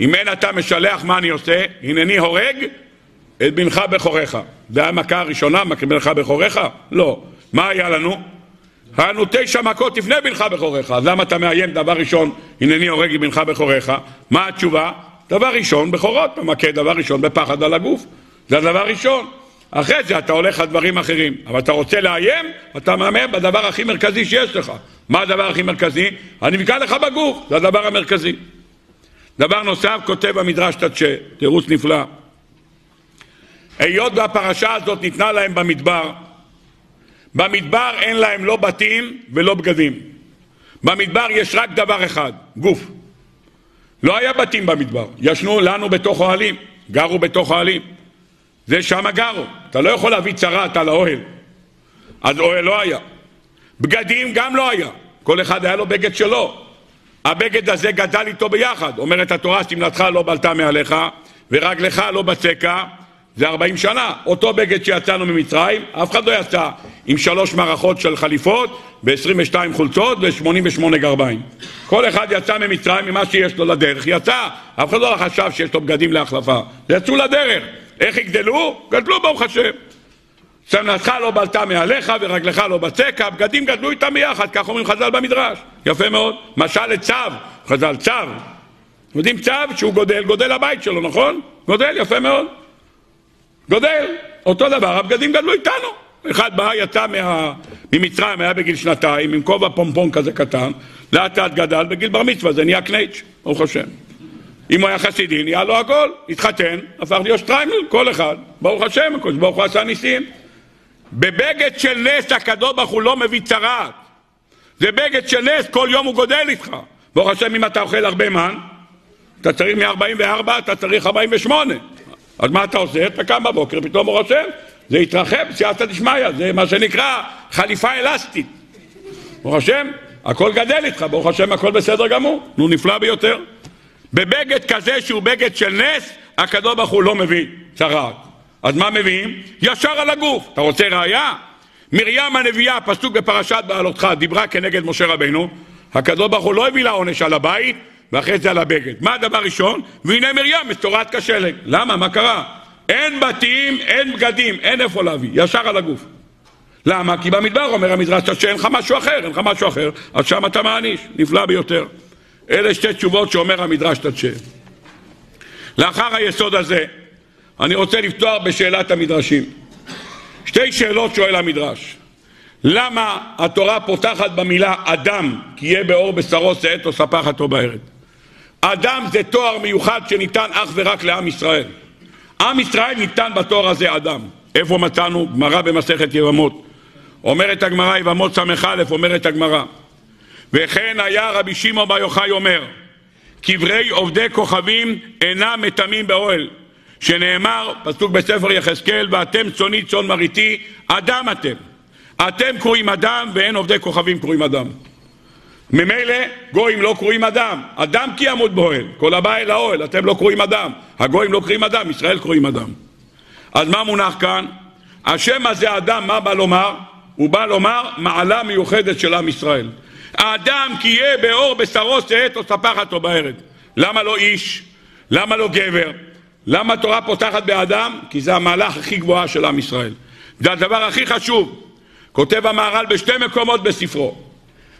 אם אין אתה משלח, מה אני עושה? הנני הורג את בנך בכוריך. זה המכה הראשונה, בנך בכוריך? לא. מה היה לנו? היה לנו תשע מכות לפני בנך בכוריך. אז למה אתה מאיים דבר ראשון, הנני הורג את בנך בכוריך? מה התשובה? דבר ראשון, בכורות, במכה דבר ראשון בפחד על הגוף. זה הדבר ראשון. אחרי זה אתה הולך על דברים אחרים. אבל אתה רוצה לאיים, אתה מהמר בדבר הכי מרכזי שיש לך. מה הדבר הכי מרכזי? אני נפגע לך בגוף, זה הדבר המרכזי. דבר נוסף, כותב המדרש תצ'ה, תירוץ נפלא. היות והפרשה הזאת ניתנה להם במדבר, במדבר אין להם לא בתים ולא בגדים. במדבר יש רק דבר אחד, גוף. לא היה בתים במדבר, ישנו לנו בתוך אוהלים, גרו בתוך אוהלים. זה שמה גרו. אתה לא יכול להביא צרת על האוהל. אז אוהל לא היה. בגדים גם לא היה. כל אחד היה לו בגד שלו. הבגד הזה גדל איתו ביחד. אומרת התורה, שמלתך לא בלטה מעליך, ורגלך לא בצקע, זה ארבעים שנה. אותו בגד שיצאנו ממצרים, אף אחד לא יצא עם שלוש מערכות של חליפות, ו-22 חולצות ו-88 גרביים. כל אחד יצא ממצרים ממה שיש לו לדרך, יצא. אף אחד לא חשב שיש לו בגדים להחלפה. יצאו לדרך. איך יגדלו? גדלו ברוך השם. שמנתך לא בלטה מעליך ורגלך לא בצקע, בגדים גדלו איתם ביחד, כך אומרים חז"ל במדרש. יפה מאוד. משל לצו, חז"ל צו. יודעים צו שהוא גודל, גודל הבית שלו, נכון? גודל, יפה מאוד. גודל. אותו דבר, הבגדים גדלו איתנו. אחד בא, יצא מה... ממצרים, היה בגיל שנתיים, עם כובע פומפון כזה קטן, לאט לאט גדל, בגיל בר מצווה זה נהיה קנייץ', ברוך השם. אם הוא היה חסידי, נהיה לו הכל, התחתן, הפך להיות שטריימל, כל אחד, ברוך השם, הקדוש ברוך הוא עשה ניסים. בבגד של נס הקדוש ברוך הוא לא מביא צרעת. זה בגד של נס, כל יום הוא גודל איתך. ברוך השם, אם אתה אוכל הרבה מן, אתה צריך מ-44, אתה צריך 48. אז מה אתה עושה? אתה קם בבוקר, פתאום הוא רושם, זה התרחב, סייעתא דשמיא, זה מה שנקרא חליפה אלסטית. ברוך השם, הכל גדל איתך, ברוך השם, הכל בסדר גמור. נו, נפלא ביותר. בבגד כזה שהוא בגד של נס, הקדוש ברוך הוא לא מביא צרעת. אז מה מביאים? ישר על הגוף. אתה רוצה ראייה? מרים הנביאה, פסוק בפרשת בעלותך, דיברה כנגד משה רבנו, הקדוש ברוך הוא לא הביא לה עונש על הבית, ואחרי זה על הבגד. מה הדבר ראשון? והנה מרים מסתורת כשלג. למה? מה קרה? אין בתים, אין בגדים, אין איפה להביא, ישר על הגוף. למה? כי במדבר אומר המדרש שאין לך משהו אחר, אין לך משהו אחר, אז שם אתה מעניש, נפלא ביותר. אלה שתי תשובות שאומר המדרש תצ'ה. לאחר היסוד הזה, אני רוצה לפתוח בשאלת המדרשים. שתי שאלות שואל המדרש. למה התורה פותחת במילה אדם, כי יהיה באור בשרו שאת או ספחת או בארץ? אדם זה תואר מיוחד שניתן אך ורק לעם ישראל. עם ישראל ניתן בתואר הזה אדם. איפה מצאנו? גמרא במסכת יבמות. אומרת הגמרא, יבמות ס"א, אומרת הגמרא. וכן היה רבי שמעון בר יוחאי אומר, קברי עובדי כוכבים אינם מטמאים באוהל, שנאמר, פסוק בספר יחזקאל, ואתם צאני צאן מרעיתי, אדם אתם. אתם קרואים אדם ואין עובדי כוכבים קרואים אדם. ממילא גויים לא קרואים אדם, אדם כי ימות באוהל, כל הבא אל האוהל, אתם לא קרואים אדם, הגויים לא קרואים אדם, ישראל קרואים אדם. אז מה מונח כאן? השם הזה אדם, מה בא לומר? הוא בא לומר מעלה מיוחדת של עם ישראל. האדם כי יהיה באור בשרו שאת או ספחת או בארץ. למה לא איש? למה לא גבר? למה התורה פותחת באדם? כי זה המהלך הכי גבוהה של עם ישראל. זה הדבר הכי חשוב. כותב המהר"ל בשתי מקומות בספרו.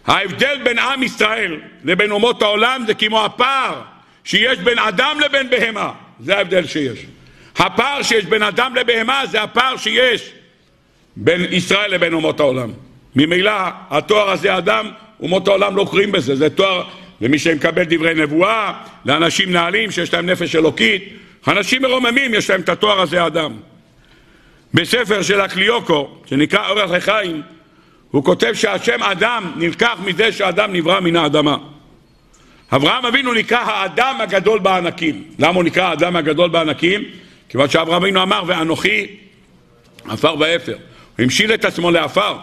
ההבדל בין עם ישראל לבין אומות העולם זה כמו הפער שיש בין אדם לבין בהמה. זה ההבדל שיש. הפער שיש בין אדם לבהמה זה הפער שיש בין ישראל לבין אומות העולם. ממילא התואר הזה אדם, אומות העולם לא קוראים בזה, זה תואר למי שמקבל דברי נבואה, לאנשים נעלים שיש להם נפש אלוקית, אנשים מרוממים יש להם את התואר הזה אדם. בספר של הקליוקו, שנקרא אורח לחיים, הוא כותב שהשם אדם נלקח מזה שאדם נברא מן האדמה. אברהם אבינו נקרא האדם הגדול בענקים. למה הוא נקרא האדם הגדול בענקים? כיוון שאברהם אבינו אמר, ואנוכי עפר ואפר. הוא המשיל את עצמו לעפר.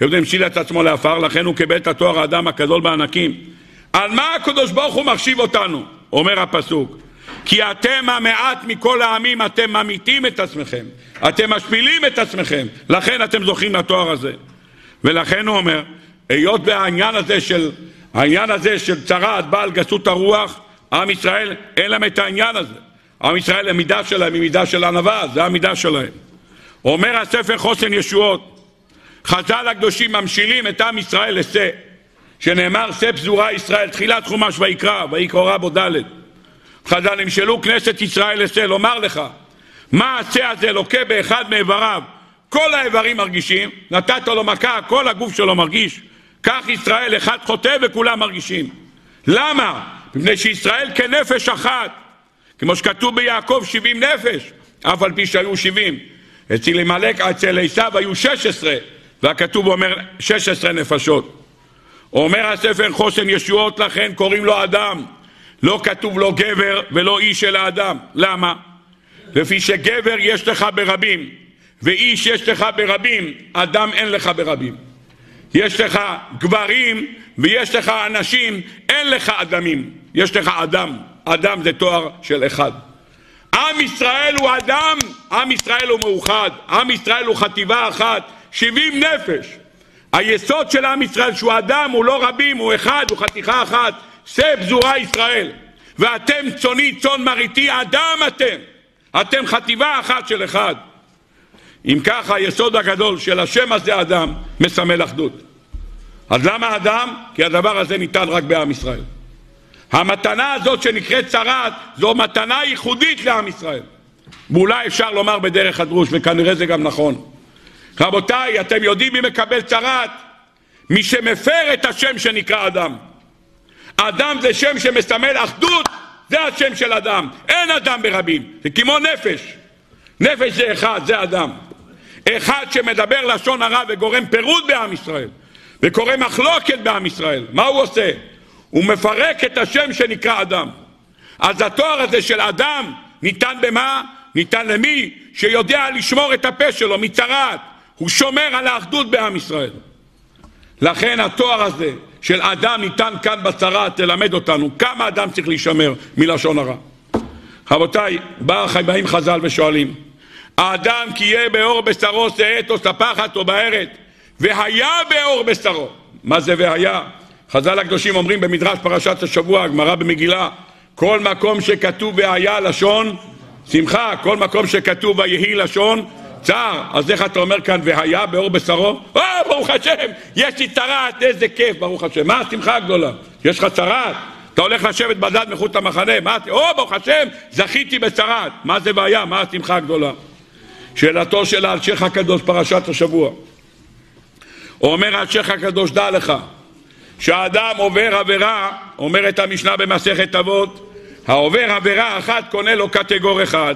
הוא המשיל את עצמו לעפר, לכן הוא קיבל את התואר האדם הגדול בענקים. על מה הקדוש ברוך הוא מחשיב אותנו? אומר הפסוק. כי אתם המעט מכל העמים, אתם ממיתים את עצמכם, אתם משפילים את עצמכם, לכן אתם זוכים לתואר הזה. ולכן הוא אומר, היות והעניין הזה של, העניין הזה של צרעת בעל גסות הרוח, עם ישראל אין להם את העניין הזה. עם ישראל המידה שלהם היא מידה של ענווה, זה המידה שלהם. אומר הספר חוסן ישועות, חז"ל הקדושים ממשילים את עם ישראל לשה, שנאמר שא פזורה ישראל, תחילת חומש ויקרא, ויקרא בו ד'. חז"ל נמשלו כנסת ישראל לשה, לומר לך, מה השה הזה לוקה באחד מאיבריו, כל האיברים מרגישים, נתת לו מכה, כל הגוף שלו מרגיש, כך ישראל אחד חוטא וכולם מרגישים. למה? מפני שישראל כנפש אחת, כמו שכתוב ביעקב שבעים נפש, אף על פי שהיו שבעים. אצל עמלק, אצל עשיו היו שש עשרה, והכתוב אומר שש עשרה נפשות. אומר הספר חוסן ישועות לכן קוראים לו אדם. לא כתוב לו גבר ולא איש אלא אדם. למה? לפי שגבר יש לך ברבים, ואיש יש לך ברבים, אדם אין לך ברבים. יש לך גברים ויש לך אנשים, אין לך אדמים, יש לך אדם. אדם זה תואר של אחד. עם ישראל הוא אדם, עם ישראל הוא מאוחד, עם ישראל הוא חטיבה אחת, שבעים נפש. היסוד של עם ישראל שהוא אדם, הוא לא רבים, הוא אחד, הוא חתיכה אחת, שא פזורה ישראל. ואתם צוני צאן מרעיתי, אדם אתם. אתם חטיבה אחת של אחד. אם ככה היסוד הגדול של השם הזה אדם מסמל אחדות. אז למה אדם? כי הדבר הזה ניתן רק בעם ישראל. המתנה הזאת שנקראת צרת זו מתנה ייחודית לעם ישראל. ואולי אפשר לומר בדרך הדרוש, וכנראה זה גם נכון. רבותיי, אתם יודעים מי מקבל צרת? מי שמפר את השם שנקרא אדם. אדם זה שם שמסמל אחדות, זה השם של אדם. אין אדם ברבים, זה כמו נפש. נפש זה אחד, זה אדם. אחד שמדבר לשון הרע וגורם פירוד בעם ישראל, וקורא מחלוקת בעם ישראל. מה הוא עושה? הוא מפרק את השם שנקרא אדם. אז התואר הזה של אדם ניתן במה? ניתן למי שיודע לשמור את הפה שלו מצרת. הוא שומר על האחדות בעם ישראל. לכן התואר הזה של אדם ניתן כאן בצרה, תלמד אותנו כמה אדם צריך להישמר מלשון הרע. רבותיי, באים חז"ל ושואלים, האדם כי יהיה באור בשרו שאת או ספחת או בארץ, והיה באור בשרו. מה זה והיה? חז"ל הקדושים אומרים במדרש פרשת השבוע, הגמרא במגילה, כל מקום שכתוב והיה לשון שמחה, כל מקום שכתוב ויהי לשון צער. אז איך אתה אומר כאן והיה באור בשרו? או, ברוך השם, יש לי צרת, איזה כיף, ברוך השם. מה השמחה הגדולה? יש לך צרת? אתה הולך לשבת בדד מחוץ למחנה, מה, או, ברוך השם, זכיתי בצרת. מה זה והיה? מה השמחה הגדולה? שאלתו של האלשיך הקדוש, פרשת השבוע. אומר האלשיך הקדוש, דע לך, שהאדם עובר עבירה, אומרת המשנה במסכת אבות, העובר עבירה אחת קונה לו קטגור אחד.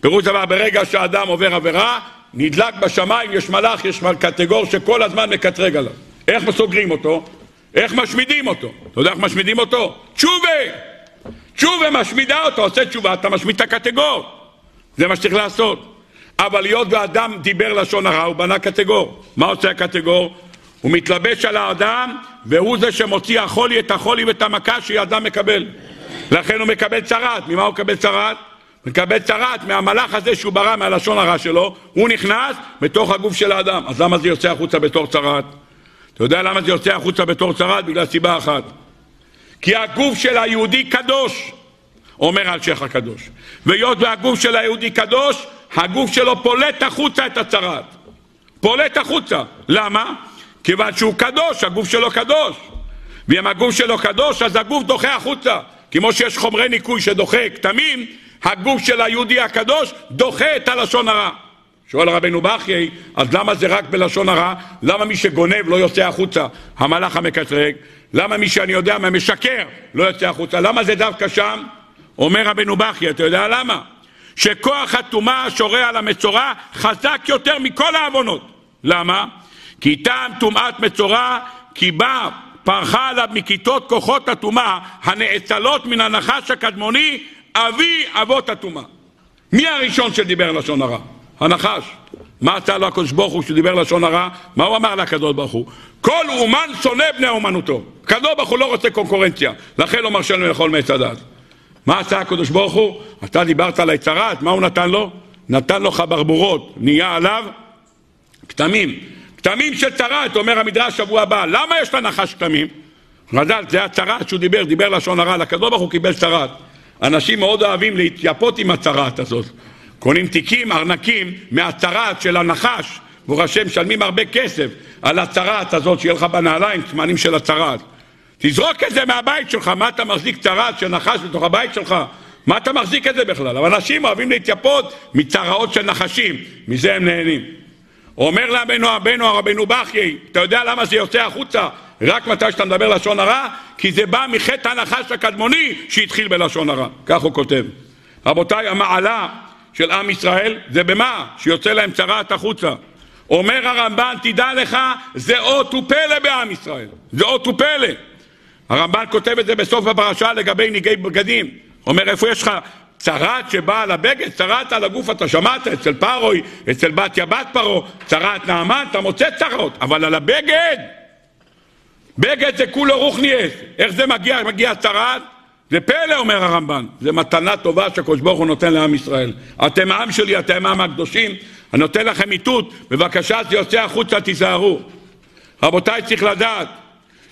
פירוש דבר, ברגע שהאדם עובר עבירה, נדלק בשמיים, יש מלאך, יש קטגור שכל הזמן מקטרג עליו. איך סוגרים אותו? איך משמידים אותו? אתה יודע איך משמידים אותו? תשובה! תשובה משמידה אותו, עושה תשובה, אתה משמיד את הקטגור. זה מה שצריך לעשות. אבל היות ואדם דיבר לשון הרע, הוא בנה קטגור. מה עושה הקטגור? הוא מתלבש על האדם, והוא זה שמוציא החולי את החולי ואת המכה שאדם מקבל. לכן הוא מקבל צרת. ממה הוא מקבל צרת? מקבל צרת מהמלאך הזה שהוא ברא מהלשון הרע שלו, הוא נכנס בתוך הגוף של האדם. אז למה זה יוצא החוצה בתור צרת? אתה יודע למה זה יוצא החוצה בתור צרת? בגלל סיבה אחת. כי הגוף של היהודי קדוש, אומר אלשיך הקדוש. והיות והגוף של היהודי קדוש, הגוף שלו פולט החוצה את הצרת. פולט החוצה. למה? כיוון שהוא קדוש, הגוף שלו קדוש. ואם הגוף שלו קדוש, אז הגוף דוחה החוצה. כמו שיש חומרי ניקוי שדוחה כתמים, הגוף של היהודי הקדוש דוחה את הלשון הרע. שואל רבנו בחיי, אז למה זה רק בלשון הרע? למה מי שגונב לא יוצא החוצה, המלאך המקטרג? למה מי שאני יודע מה משקר לא יוצא החוצה? למה זה דווקא שם? אומר רבנו בחיי, אתה יודע למה? שכוח הטומאה השורה על המצורע חזק יותר מכל העוונות. למה? כי טעם טומאת מצורע, כי בא פרחה עליו מכיתות כוחות הטומאה הנאצלות מן הנחש הקדמוני, אבי אבות הטומאה. מי הראשון שדיבר לשון הרע? הנחש. מה עשה לו הקדוש ברוך הוא שדיבר לשון הרע? מה הוא אמר לקדוש ברוך הוא? כל אומן שונא בני אומנותו. קדוש ברוך הוא לא רוצה קונקורנציה, לכן לא מרשה לנו לאכול מעץ הדת. מה עשה הקדוש ברוך הוא? אתה דיברת על היצרת, מה הוא נתן לו? נתן לו חברבורות, נהיה עליו כתמים. כתמים של צרת, אומר המדרש שבוע הבא. למה יש לנחש כתמים? רז"ל, זה הצרת שהוא דיבר, דיבר לשון הרע, לקדוש ברוך הוא קיבל צרת. אנשים מאוד אוהבים להתייפות עם הצרת הזאת. קונים תיקים, ארנקים, מהצרת של הנחש. ברוך השם, משלמים הרבה כסף על הצרת הזאת, שיהיה לך בנעליים, סימנים של הצרת. תזרוק את זה מהבית שלך, מה אתה מחזיק צרת של נחש בתוך הבית שלך? מה אתה מחזיק את זה בכלל? אבל אנשים אוהבים להתייפות מצרעות של נחשים, מזה הם נהנים. אומר לאבנו אבנו הרבנו בכיי, אתה יודע למה זה יוצא החוצה רק מתי שאתה מדבר לשון הרע? כי זה בא מחטא הנחש הקדמוני שהתחיל בלשון הרע, כך הוא כותב. רבותיי, המעלה של עם ישראל זה במה? שיוצא להם צרעת החוצה. אומר הרמב"ן, תדע לך, זה אות ופלא בעם ישראל, זה אות ופלא. הרמב"ן כותב את זה בסוף הפרשה לגבי ניגי בגדים. אומר, איפה יש לך צרת שבאה על הבגד, צרת על הגוף, אתה שמעת, אצל פרוי, אצל בתיה בת פרעה, צרת נעמן, אתה מוצא צרות, אבל על הבגד, בגד זה כולו רוחניאס. איך זה מגיע? מגיע צרת? זה פלא, אומר הרמב"ן. זה מתנה טובה שהקדוש ברוך הוא נותן לעם ישראל. אתם העם שלי, אתם העם הקדושים, אני נותן לכם איתות, בבקשה, זה יוצא החוצה, תיזהרו. רבותיי, צריך לדעת,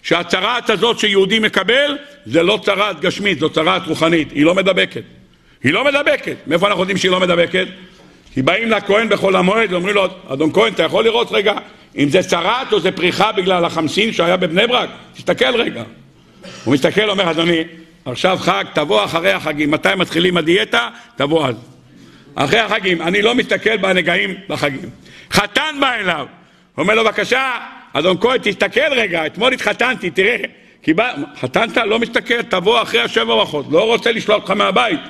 שהצרעת הזאת שיהודי מקבל זה לא צרעת גשמית, זו צרעת רוחנית, היא לא מדבקת. היא לא מדבקת. מאיפה אנחנו יודעים שהיא לא מדבקת? כי באים לכהן בחול המועד ואומרים לו, אדון כהן, אתה יכול לראות רגע אם זה צרעת או זה פריחה בגלל החמסין שהיה בבני ברק? תסתכל רגע. הוא מסתכל, אומר, אדוני, עכשיו חג, תבוא אחרי החגים. מתי מתחילים הדיאטה? תבוא אז. אחרי החגים. אני לא מסתכל בנגעים בחגים. חתן בא אליו, אומר לו, בבקשה, אדון כהן, תסתכל רגע, אתמול התחתנתי, תראה. קיבל... חתנת? לא מסתכל, תבוא אחרי השבע ברכות. לא רוצה לשלוח אותך מהבית.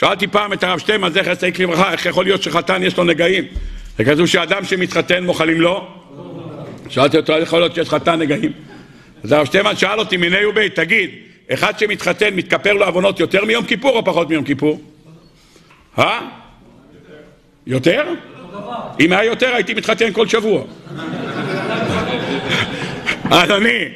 שאלתי פעם את הרב שטיימן, זכר צדיק לברכה, איך יכול להיות שחתן יש לו נגעים? זה כתוב שאדם שמתחתן מוחלים לו? שאלתי אותו, איך יכול להיות שיש חתן נגעים? אז הרב שטיימן שאל אותי, מיני ובית, תגיד, אחד שמתחתן מתכפר לו עוונות יותר מיום כיפור או פחות מיום כיפור? אה? יותר? אם היה יותר הייתי מתחתן כל שבוע. אדוני,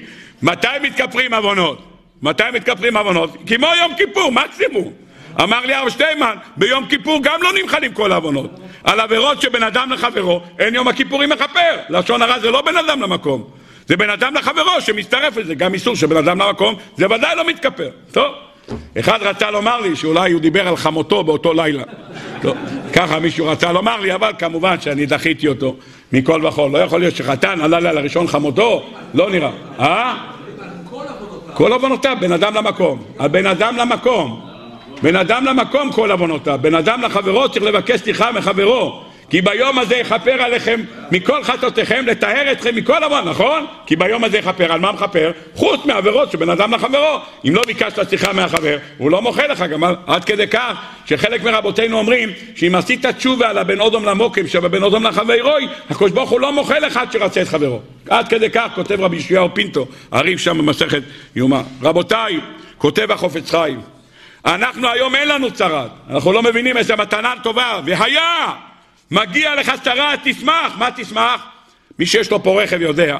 מתי מתכפרים עוונות? מתי מתכפרים עוונות? כמו יום כיפור, מקסימום. אמר לי הרב שטיימן, ביום כיפור גם לא נמחלים כל העוונות. על עבירות שבין אדם לחברו, אין יום הכיפורים מכפר. לשון הרע זה לא בין אדם למקום. זה בין אדם לחברו שמצטרף לזה. גם איסור שבין אדם למקום, זה ודאי לא מתכפר. טוב. אחד רצה לומר לי שאולי הוא דיבר על חמותו באותו לילה. טוב, ככה מישהו רצה לומר לי, אבל כמובן שאני דחיתי אותו מכל וכול. לא יכול להיות שחתן עלה לילה ראשון חמותו, לא נראה. אה? כל עוונותיו, בין אדם למקום. הבן אדם למקום. בין אדם למקום כל עוונותיו. בין אדם לחברו צריך לבקש סליחה מחברו. כי ביום הזה יכפר עליכם מכל חטאותיכם, לטהר אתכם מכל עוון, נכון? כי ביום הזה יכפר, על מה מכפר? חוץ מעבירות של בן אדם לחברו. אם לא ביקשת סליחה מהחבר, הוא לא מוחל לך גם עד כדי כך שחלק מרבותינו אומרים שאם עשית תשובה על הבן אודום למוקם שבבן אודום לחברוי, הקדוש ברוך הוא לא מוחל לך עד שרצה את חברו. עד כדי כך כותב רבי ישעיהו פינטו, הריב שם במסכת יומא. רבותיי, כותב החופץ חיים, אנחנו היום אין לנו צרת, אנחנו לא מבינים איזה מתנה טובה, והיה מגיע לך צרה, תשמח. מה תשמח? מי שיש לו פה רכב יודע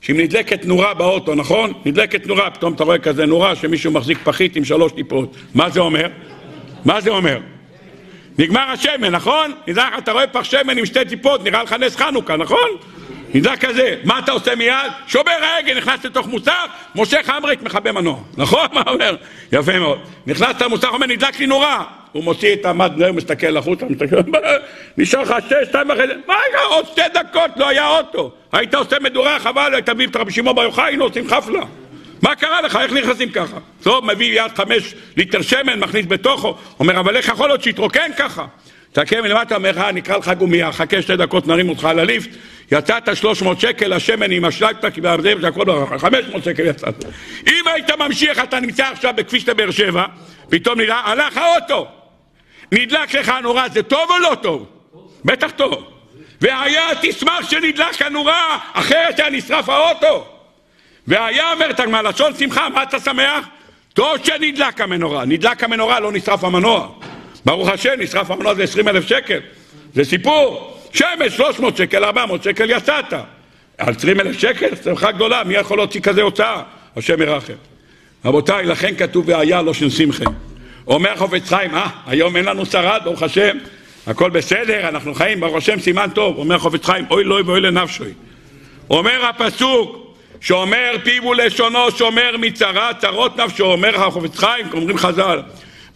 שאם נדלקת נורה באוטו, נכון? נדלקת נורה, פתאום אתה רואה כזה נורה שמישהו מחזיק פחית עם שלוש טיפות. מה זה אומר? מה זה אומר? נגמר השמן, נכון? נדע לך, אתה רואה פח שמן עם שתי טיפות, נראה לך נס חנוכה, נכון? נדע כזה, מה אתה עושה מיד? שובר ההגה, נכנס לתוך מוסך, מושך אמריק, מכבה מנוע, נכון? מה אומר? יפה מאוד. נכנס למוסך, אומר, נדלק לי נורה. הוא מוציא את המד, הוא מסתכל החוצה, מסתכל, נשאר לך שתי, שתיים וחצי, מה היה עוד שתי דקות, לא היה אוטו. היית עושה מדורה, חבל, היית מביא את רבי שמעון בר יוחאי, היינו עושים חפלה. מה קרה לך? איך נכנסים ככה? טוב, מביא יד חמש ליטר שמן, מכניס בתוכו, אומר, אבל איך יכול להיות שיתרוקן ככה? תקן מלמטה, אומר לך, נקרא לך גומייה, חכה שתי דקות, נרים אותך על הליפט, יצאת 300 שקל, השמן עם השלגטק והרזב, זה הכל ברכה, 500 שקל יצאת. אם היית ממשיך, אתה נמצא עכשיו בכביש לבאר שבע, פתאום נראה, הלך האוטו, נדלק לך הנורה, זה טוב או לא טוב? בטח טוב. והיה תשמח שנדלק הנורה, אחרת היה נשרף האוטו. והיה, אומרת הגמרא, לשון שמחה, מה אתה שמח? טוב שנדלק המנורה. נדלק המנורה, לא נשרף המנוע. ברוך השם, נשרף המנוע זה 20 אלף שקל. זה סיפור. שמש, 300 שקל, 400 שקל, יצאת. על 20 אלף שקל, שמחה גדולה, מי יכול להוציא כזה הוצאה? השם ירחם. רבותיי, לכן כתוב והיה לא של שמחה. אומר חופץ חיים, אה, היום אין לנו שרד, ברוך השם, הכל בסדר, אנחנו חיים, ברוך השם, סימן טוב. אומר חופץ חיים, אוי לא ואוי לנפשוי. אומר הפסוק, שאומר פיו ולשונו שומר מצרה, צרות נפשו, אומר החופץ חיים, אומרים חז"ל,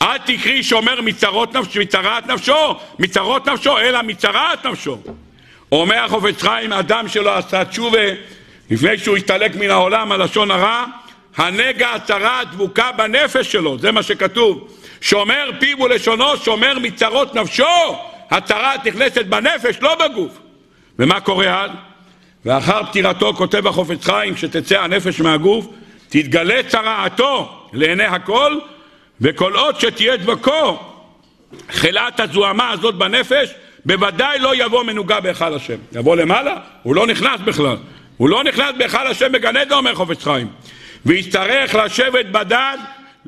אל תקרי שומר מצרות נפשו, מצרת נפשו, מצרות נפשו, אלא מצרת נפשו. אומר החופץ חיים, אדם שלא עשה תשובה לפני שהוא הסתלק מן העולם, הלשון הרע, הנגע הצרה דבוקה בנפש שלו, זה מה שכתוב. שומר פיו ולשונו, שומר מצרות נפשו, הצרת נכנסת בנפש, לא בגוף. ומה קורה אז? ואחר פטירתו כותב החופץ חיים, כשתצא הנפש מהגוף, תתגלה צרעתו לעיני הכל, וכל עוד שתהיה דבקו חילת הזוהמה הזאת בנפש, בוודאי לא יבוא מנוגע בהיכל השם. יבוא למעלה? הוא לא נכנס בכלל. הוא לא נכנס בהיכל השם בגן עדן, אומר חופץ חיים. ויצטרך לשבת בדד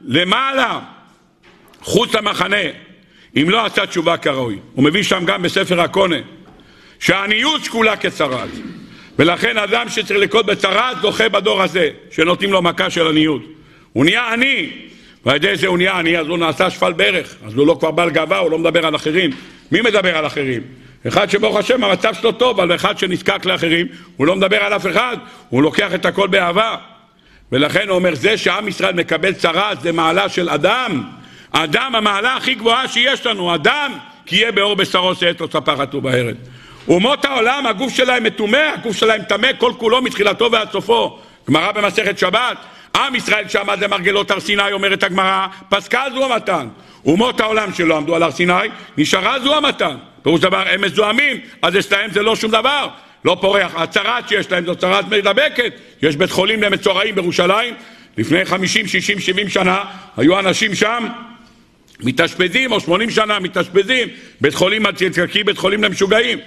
למעלה, חוץ למחנה, אם לא עשה תשובה כראוי. הוא מביא שם גם בספר הקונה, שהעניות שקולה כצרת. ולכן אדם שצריך לקוד בצרת זוכה בדור הזה, שנותנים לו מכה של עניות. הוא נהיה עני, ועל ידי זה הוא נהיה עני, אז הוא נעשה שפל ברך, אז הוא לא כבר בעל גאווה, הוא לא מדבר על אחרים. מי מדבר על אחרים? אחד שברוך השם המצב שלו טוב, אבל אחד שנזקק לאחרים, הוא לא מדבר על אף אחד, הוא לוקח את הכל באהבה. ולכן הוא אומר, זה שעם ישראל מקבל צרה זה מעלה של אדם. אדם, המעלה הכי גבוהה שיש לנו, אדם, כי יהיה באור בשרו שאת לו ספחת ובערב. אומות העולם, הגוף שלהם מטומא, הגוף שלהם טמא כל כולו מתחילתו ועד סופו. גמרא במסכת שבת, עם ישראל שעמד למרגלות הר סיני, אומרת הגמרא, פסקה זו המתן. אומות העולם שלא עמדו על הר סיני, נשארה זו המתן. פירוש דבר, הם מזוהמים, אז אצלהם זה לא שום דבר. לא פורח. הצרת שיש להם זו צרת מדבקת. יש בית חולים למצורעים בירושלים, לפני 50, 60, 70 שנה, היו אנשים שם מתאשפזים, או 80 שנה מתאשפזים, בית חולים הצדקי, בית חולים למשוגעים.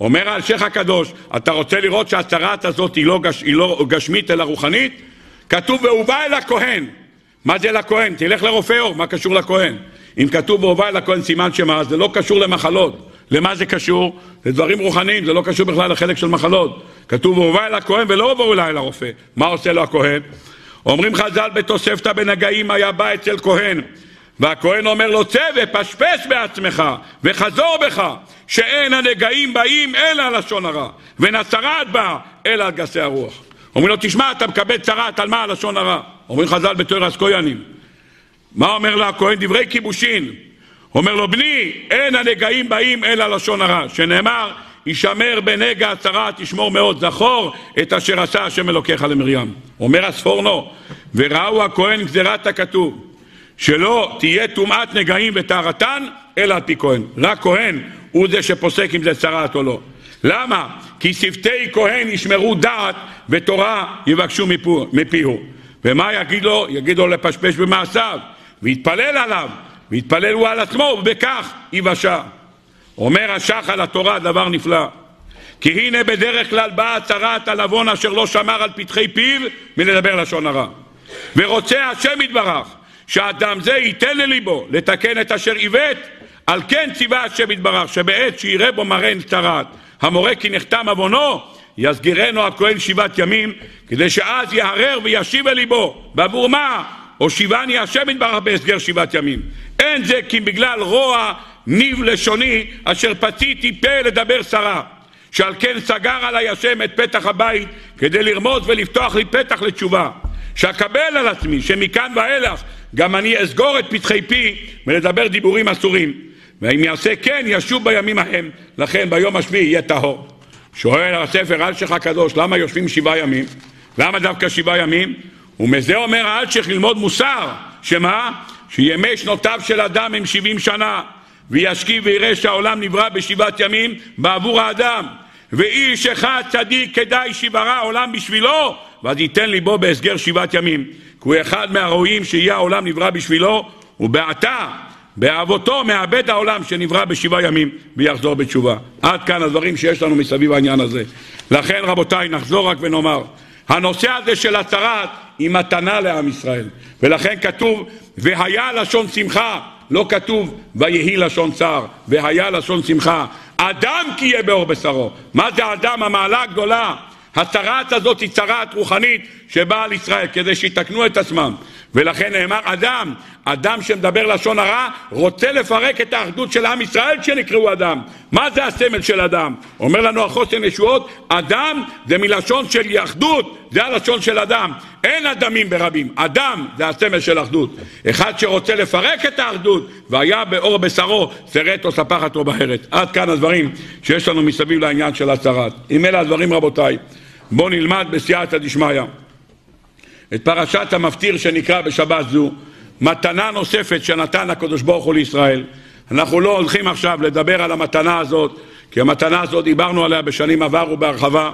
אומר האלשיך הקדוש, אתה רוצה לראות שהצרת הזאת היא לא, גש, היא לא גשמית אלא רוחנית? כתוב והובא אל הכהן. מה זה לכהן? תלך לרופא אור, מה קשור לכהן? אם כתוב והובא אל הכהן סימן שמה, זה לא קשור למחלות. למה זה קשור? זה דברים רוחניים, זה לא קשור בכלל לחלק של מחלות. כתוב והובא אל הכהן ולא הובאו אליי אל הרופא. מה עושה לו הכהן? אומרים חז"ל בתוספתא בנגעים היה בא אצל כהן והכהן אומר לו צא ופשפש בעצמך וחזור בך שאין הנגעים באים אלא לשון הרע ונצרת בא אלא על גסי הרוח אומרים לו תשמע אתה מקבל צרת על מה הלשון הרע? אומרים חז"ל בתוירס כהנים מה אומר לו הכהן? דברי כיבושין אומר לו בני אין הנגעים באים אלא לשון הרע. שנאמר ישמר בנגע הצרה תשמור מאוד זכור את אשר עשה השם אלוקיך למרים. אומר הספורנו וראו הכהן גזירת הכתוב שלא תהיה טומאת נגעים וטהרתן, אלא על פי כהן. רק כהן הוא זה שפוסק אם זה צרעת או לא. למה? כי שפתי כהן ישמרו דעת ותורה יבקשו מפיהו. ומה יגיד לו? יגיד לו לפשפש במעשיו, ויתפלל עליו, ויתפלל הוא על עצמו, ובכך ייוושע. אומר השח על התורה דבר נפלא. כי הנה בדרך כלל באה צרת על עוון אשר לא שמר על פתחי פיו מלדבר לשון הרע. ורוצה השם יתברך שאדם זה ייתן לליבו לתקן את אשר עיוות, על כן ציווה השם יתברך שבעת שיראה בו מראה צרת המורה כי נחתם עוונו יסגירנו הכהן שבעת ימים כדי שאז יהרר וישיב אל ליבו. בעבור מה? הושיבני השם יתברך בהסגר שבעת ימים. אין זה כי בגלל רוע ניב לשוני אשר פציתי פה לדבר שרה. שעל כן סגר עלי השם את פתח הבית כדי לרמוז ולפתוח לי פתח לתשובה. שאקבל על עצמי שמכאן ואילך גם אני אסגור את פתחי פי ולדבר דיבורים אסורים ואם יעשה כן ישוב בימים ההם לכן ביום השביעי יהיה טהור שואל הספר אלשיך הקדוש למה יושבים שבעה ימים? למה דווקא שבעה ימים? ומזה אומר האלשיך ללמוד מוסר שמה? שימי שנותיו של אדם הם שבעים שנה וישקיע ויראה שהעולם נברא בשבעת ימים בעבור האדם ואיש אחד צדיק כדאי שיברא העולם בשבילו ואז ייתן ליבו בהסגר שבעת ימים כי הוא אחד מהראויים שיהיה העולם נברא בשבילו ובעתה באהבותו מאבד העולם שנברא בשבעה ימים ויחזור בתשובה. עד כאן הדברים שיש לנו מסביב העניין הזה. לכן רבותיי נחזור רק ונאמר הנושא הזה של הצהרת היא מתנה לעם ישראל ולכן כתוב והיה לשון שמחה לא כתוב ויהי לשון צער והיה לשון שמחה אדם כי יהיה באור בשרו מה זה אדם? המעלה הגדולה הצהרת הזאת היא צהרת רוחנית שבאה על ישראל כדי שיתקנו את עצמם. ולכן נאמר אדם, אדם שמדבר לשון הרע רוצה לפרק את האחדות של עם ישראל שנקראו אדם. מה זה הסמל של אדם? אומר לנו החוסן ישועות אדם זה מלשון של יחדות זה הלשון של אדם. אין אדמים ברבים. אדם זה הסמל של אחדות. אחד שרוצה לפרק את האחדות והיה באור בשרו שרת או ספחת או בארץ. עד כאן הדברים שיש לנו מסביב לעניין של הצהרת. אם אלה הדברים רבותיי בואו נלמד בסייעתא דשמיא את פרשת המפטיר שנקרא בשבת זו, מתנה נוספת שנתן הקדוש ברוך הוא לישראל. אנחנו לא הולכים עכשיו לדבר על המתנה הזאת, כי המתנה הזאת דיברנו עליה בשנים עברו בהרחבה.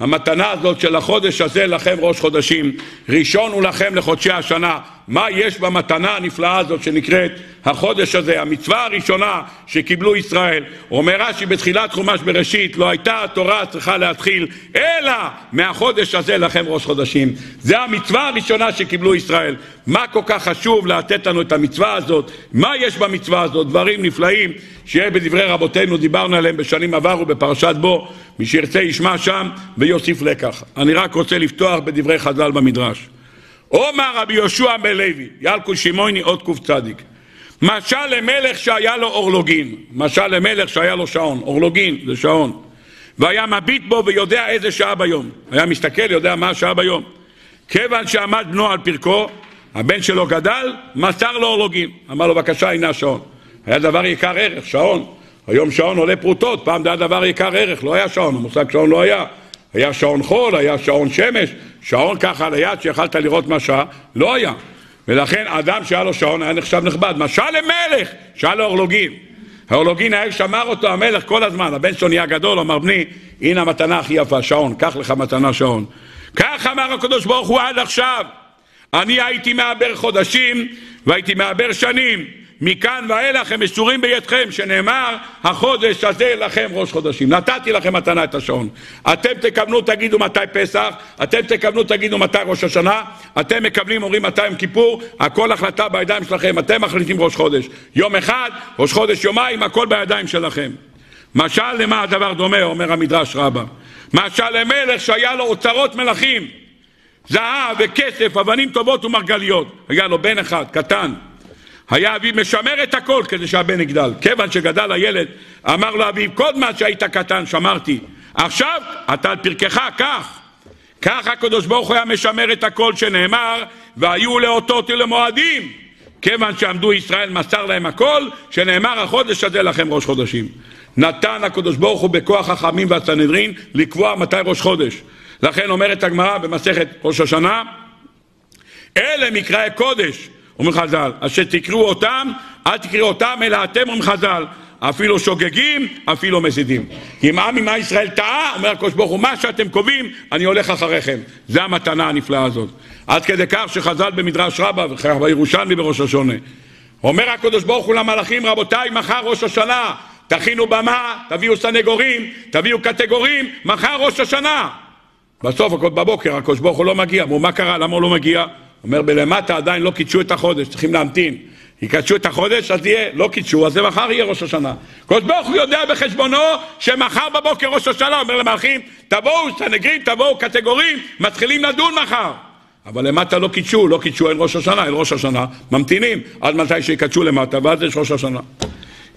המתנה הזאת של החודש הזה לכם ראש חודשים, ראשון הוא לכם לחודשי השנה. מה יש במתנה הנפלאה הזאת שנקראת החודש הזה, המצווה הראשונה שקיבלו ישראל. אומר רש"י בתחילת חומש בראשית, לא הייתה התורה צריכה להתחיל אלא מהחודש הזה לכם ראש חודשים. זה המצווה הראשונה שקיבלו ישראל. מה כל כך חשוב לתת לנו את המצווה הזאת? מה יש במצווה הזאת? דברים נפלאים שיהיה בדברי רבותינו, דיברנו עליהם בשנים עברו בפרשת בו, מי שירצה ישמע שם ויוסיף לקח. אני רק רוצה לפתוח בדברי חז"ל במדרש. עומר רבי יהושע בן לוי, ילקו שמעוני עוד קצ"ק משל למלך שהיה לו אורלוגין, משל למלך שהיה לו שעון, אורלוגין זה שעון, והיה מביט בו ויודע איזה שעה ביום, היה מסתכל, יודע מה השעה ביום. כיוון שעמד בנו על פרקו, הבן שלו גדל, מסר לו אורלוגין, אמר לו בבקשה הנה השעון. היה דבר יקר ערך, שעון. היום שעון עולה פרוטות, פעם זה היה דבר יקר ערך, לא היה שעון, המושג שעון לא היה. היה שעון חול, היה שעון שמש, שעון ככה על היד שיכלת לראות מה שעה, לא היה. ולכן אדם שהיה לו שעון היה נחשב נכבד. משל למלך שהיה לו אורלוגין. האורלוגין היה שמר אותו המלך כל הזמן. הבן שלו נהיה גדול, אמר בני, הנה המתנה הכי יפה, שעון, קח לך מתנה שעון. כך אמר הקדוש ברוך הוא עד עכשיו. אני הייתי מעבר חודשים והייתי מעבר שנים. מכאן ואילך הם מסורים בידכם, שנאמר, החודש הזה לכם ראש חודשים. נתתי לכם מתנה את השעון. אתם תכוונו, תגידו מתי פסח, אתם תכוונו, תגידו מתי ראש השנה, אתם מקבלים, אומרים מתי יום כיפור, הכל החלטה בידיים שלכם, אתם מחליטים ראש חודש. יום אחד, ראש חודש יומיים, הכל בידיים שלכם. משל למה הדבר דומה, אומר המדרש רבה. משל למלך שהיה לו אוצרות מלכים, זהב וכסף, אבנים טובות ומרגליות. היה לו בן אחד, קטן. היה אביו משמר את הכל כדי שהבן יגדל. כיוון שגדל הילד, אמר לו אביו, כל מה שהיית קטן שמרתי. עכשיו אתה על פרקך, קח. כך הקדוש ברוך הוא היה משמר את הכל שנאמר, והיו לאותות ולמועדים. כיוון שעמדו ישראל מסר להם הכל, שנאמר החודש הזה לכם ראש חודשים. נתן הקדוש ברוך הוא בכוח החכמים והסנהדרין לקבוע מתי ראש חודש. לכן אומרת הגמרא במסכת ראש השנה, אלה מקראי קודש אומרים חז"ל, אשר תקראו אותם, אל תקראו אותם, אלא אתם אומרים חז"ל. אפילו שוגגים, אפילו מזידים. אם עם עמה ישראל טעה, אומר הקדוש ברוך הוא, מה שאתם קובעים, אני הולך אחריכם. זה המתנה הנפלאה הזאת. עד כדי כך שחז"ל במדרש רבה, וירושלמי בראש השונה. אומר הקדוש ברוך הוא למלאכים, רבותיי, מחר ראש השנה, תכינו במה, תביאו סנגורים, תביאו קטגורים, מחר ראש השנה. בסוף, בבוקר, הקדוש ברוך הוא לא מגיע. מה קרה? למה הוא לא מגיע? אומר, בלמטה עדיין לא קידשו את החודש, צריכים להמתין. יקדשו את החודש, אז יהיה, לא קידשו, אז זה מחר יהיה ראש השנה. הקדוש ברוך הוא יודע בחשבונו שמחר בבוקר ראש השנה, אומר למלאכים, תבואו סנגרים, תבואו קטגורים, מתחילים לדון מחר. אבל למטה לא קידשו, לא קידשו אין ראש השנה, אין ראש השנה, ממתינים עד מתי שיקדשו למטה, ואז יש ראש השנה.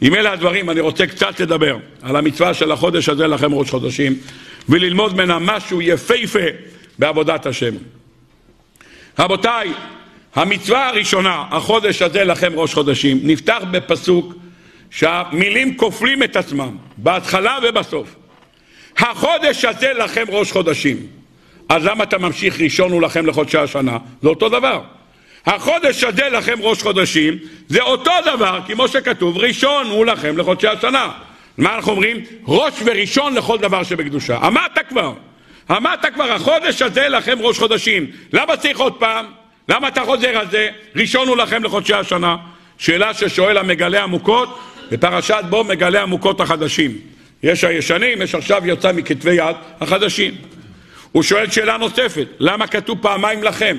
עם אלה הדברים, אני רוצה קצת לדבר על המצווה של החודש הזה לכם ראש חודשים, וללמוד ממנה משהו יפהפה בעבודת השם. רבותיי, המצווה הראשונה, החודש הזה לכם ראש חודשים, נפתח בפסוק שהמילים כופלים את עצמם, בהתחלה ובסוף. החודש הזה לכם ראש חודשים. אז למה אתה ממשיך ראשון הוא לכם לחודשי השנה? זה אותו דבר. החודש הזה לכם ראש חודשים, זה אותו דבר כמו שכתוב ראשון הוא לכם לחודשי השנה. מה אנחנו אומרים? ראש וראשון לכל דבר שבקדושה. אמרת כבר, אמרת כבר, החודש הזה לכם ראש חודשים. למה צריך עוד פעם? למה אתה חוזר על זה? ראשון הוא לכם לחודשי השנה. שאלה ששואל המגלה עמוקות, בפרשת בו מגלה עמוקות החדשים. יש הישנים, יש עכשיו יוצא מכתבי יד החדשים. הוא שואל שאלה נוספת, למה כתוב פעמיים לכם?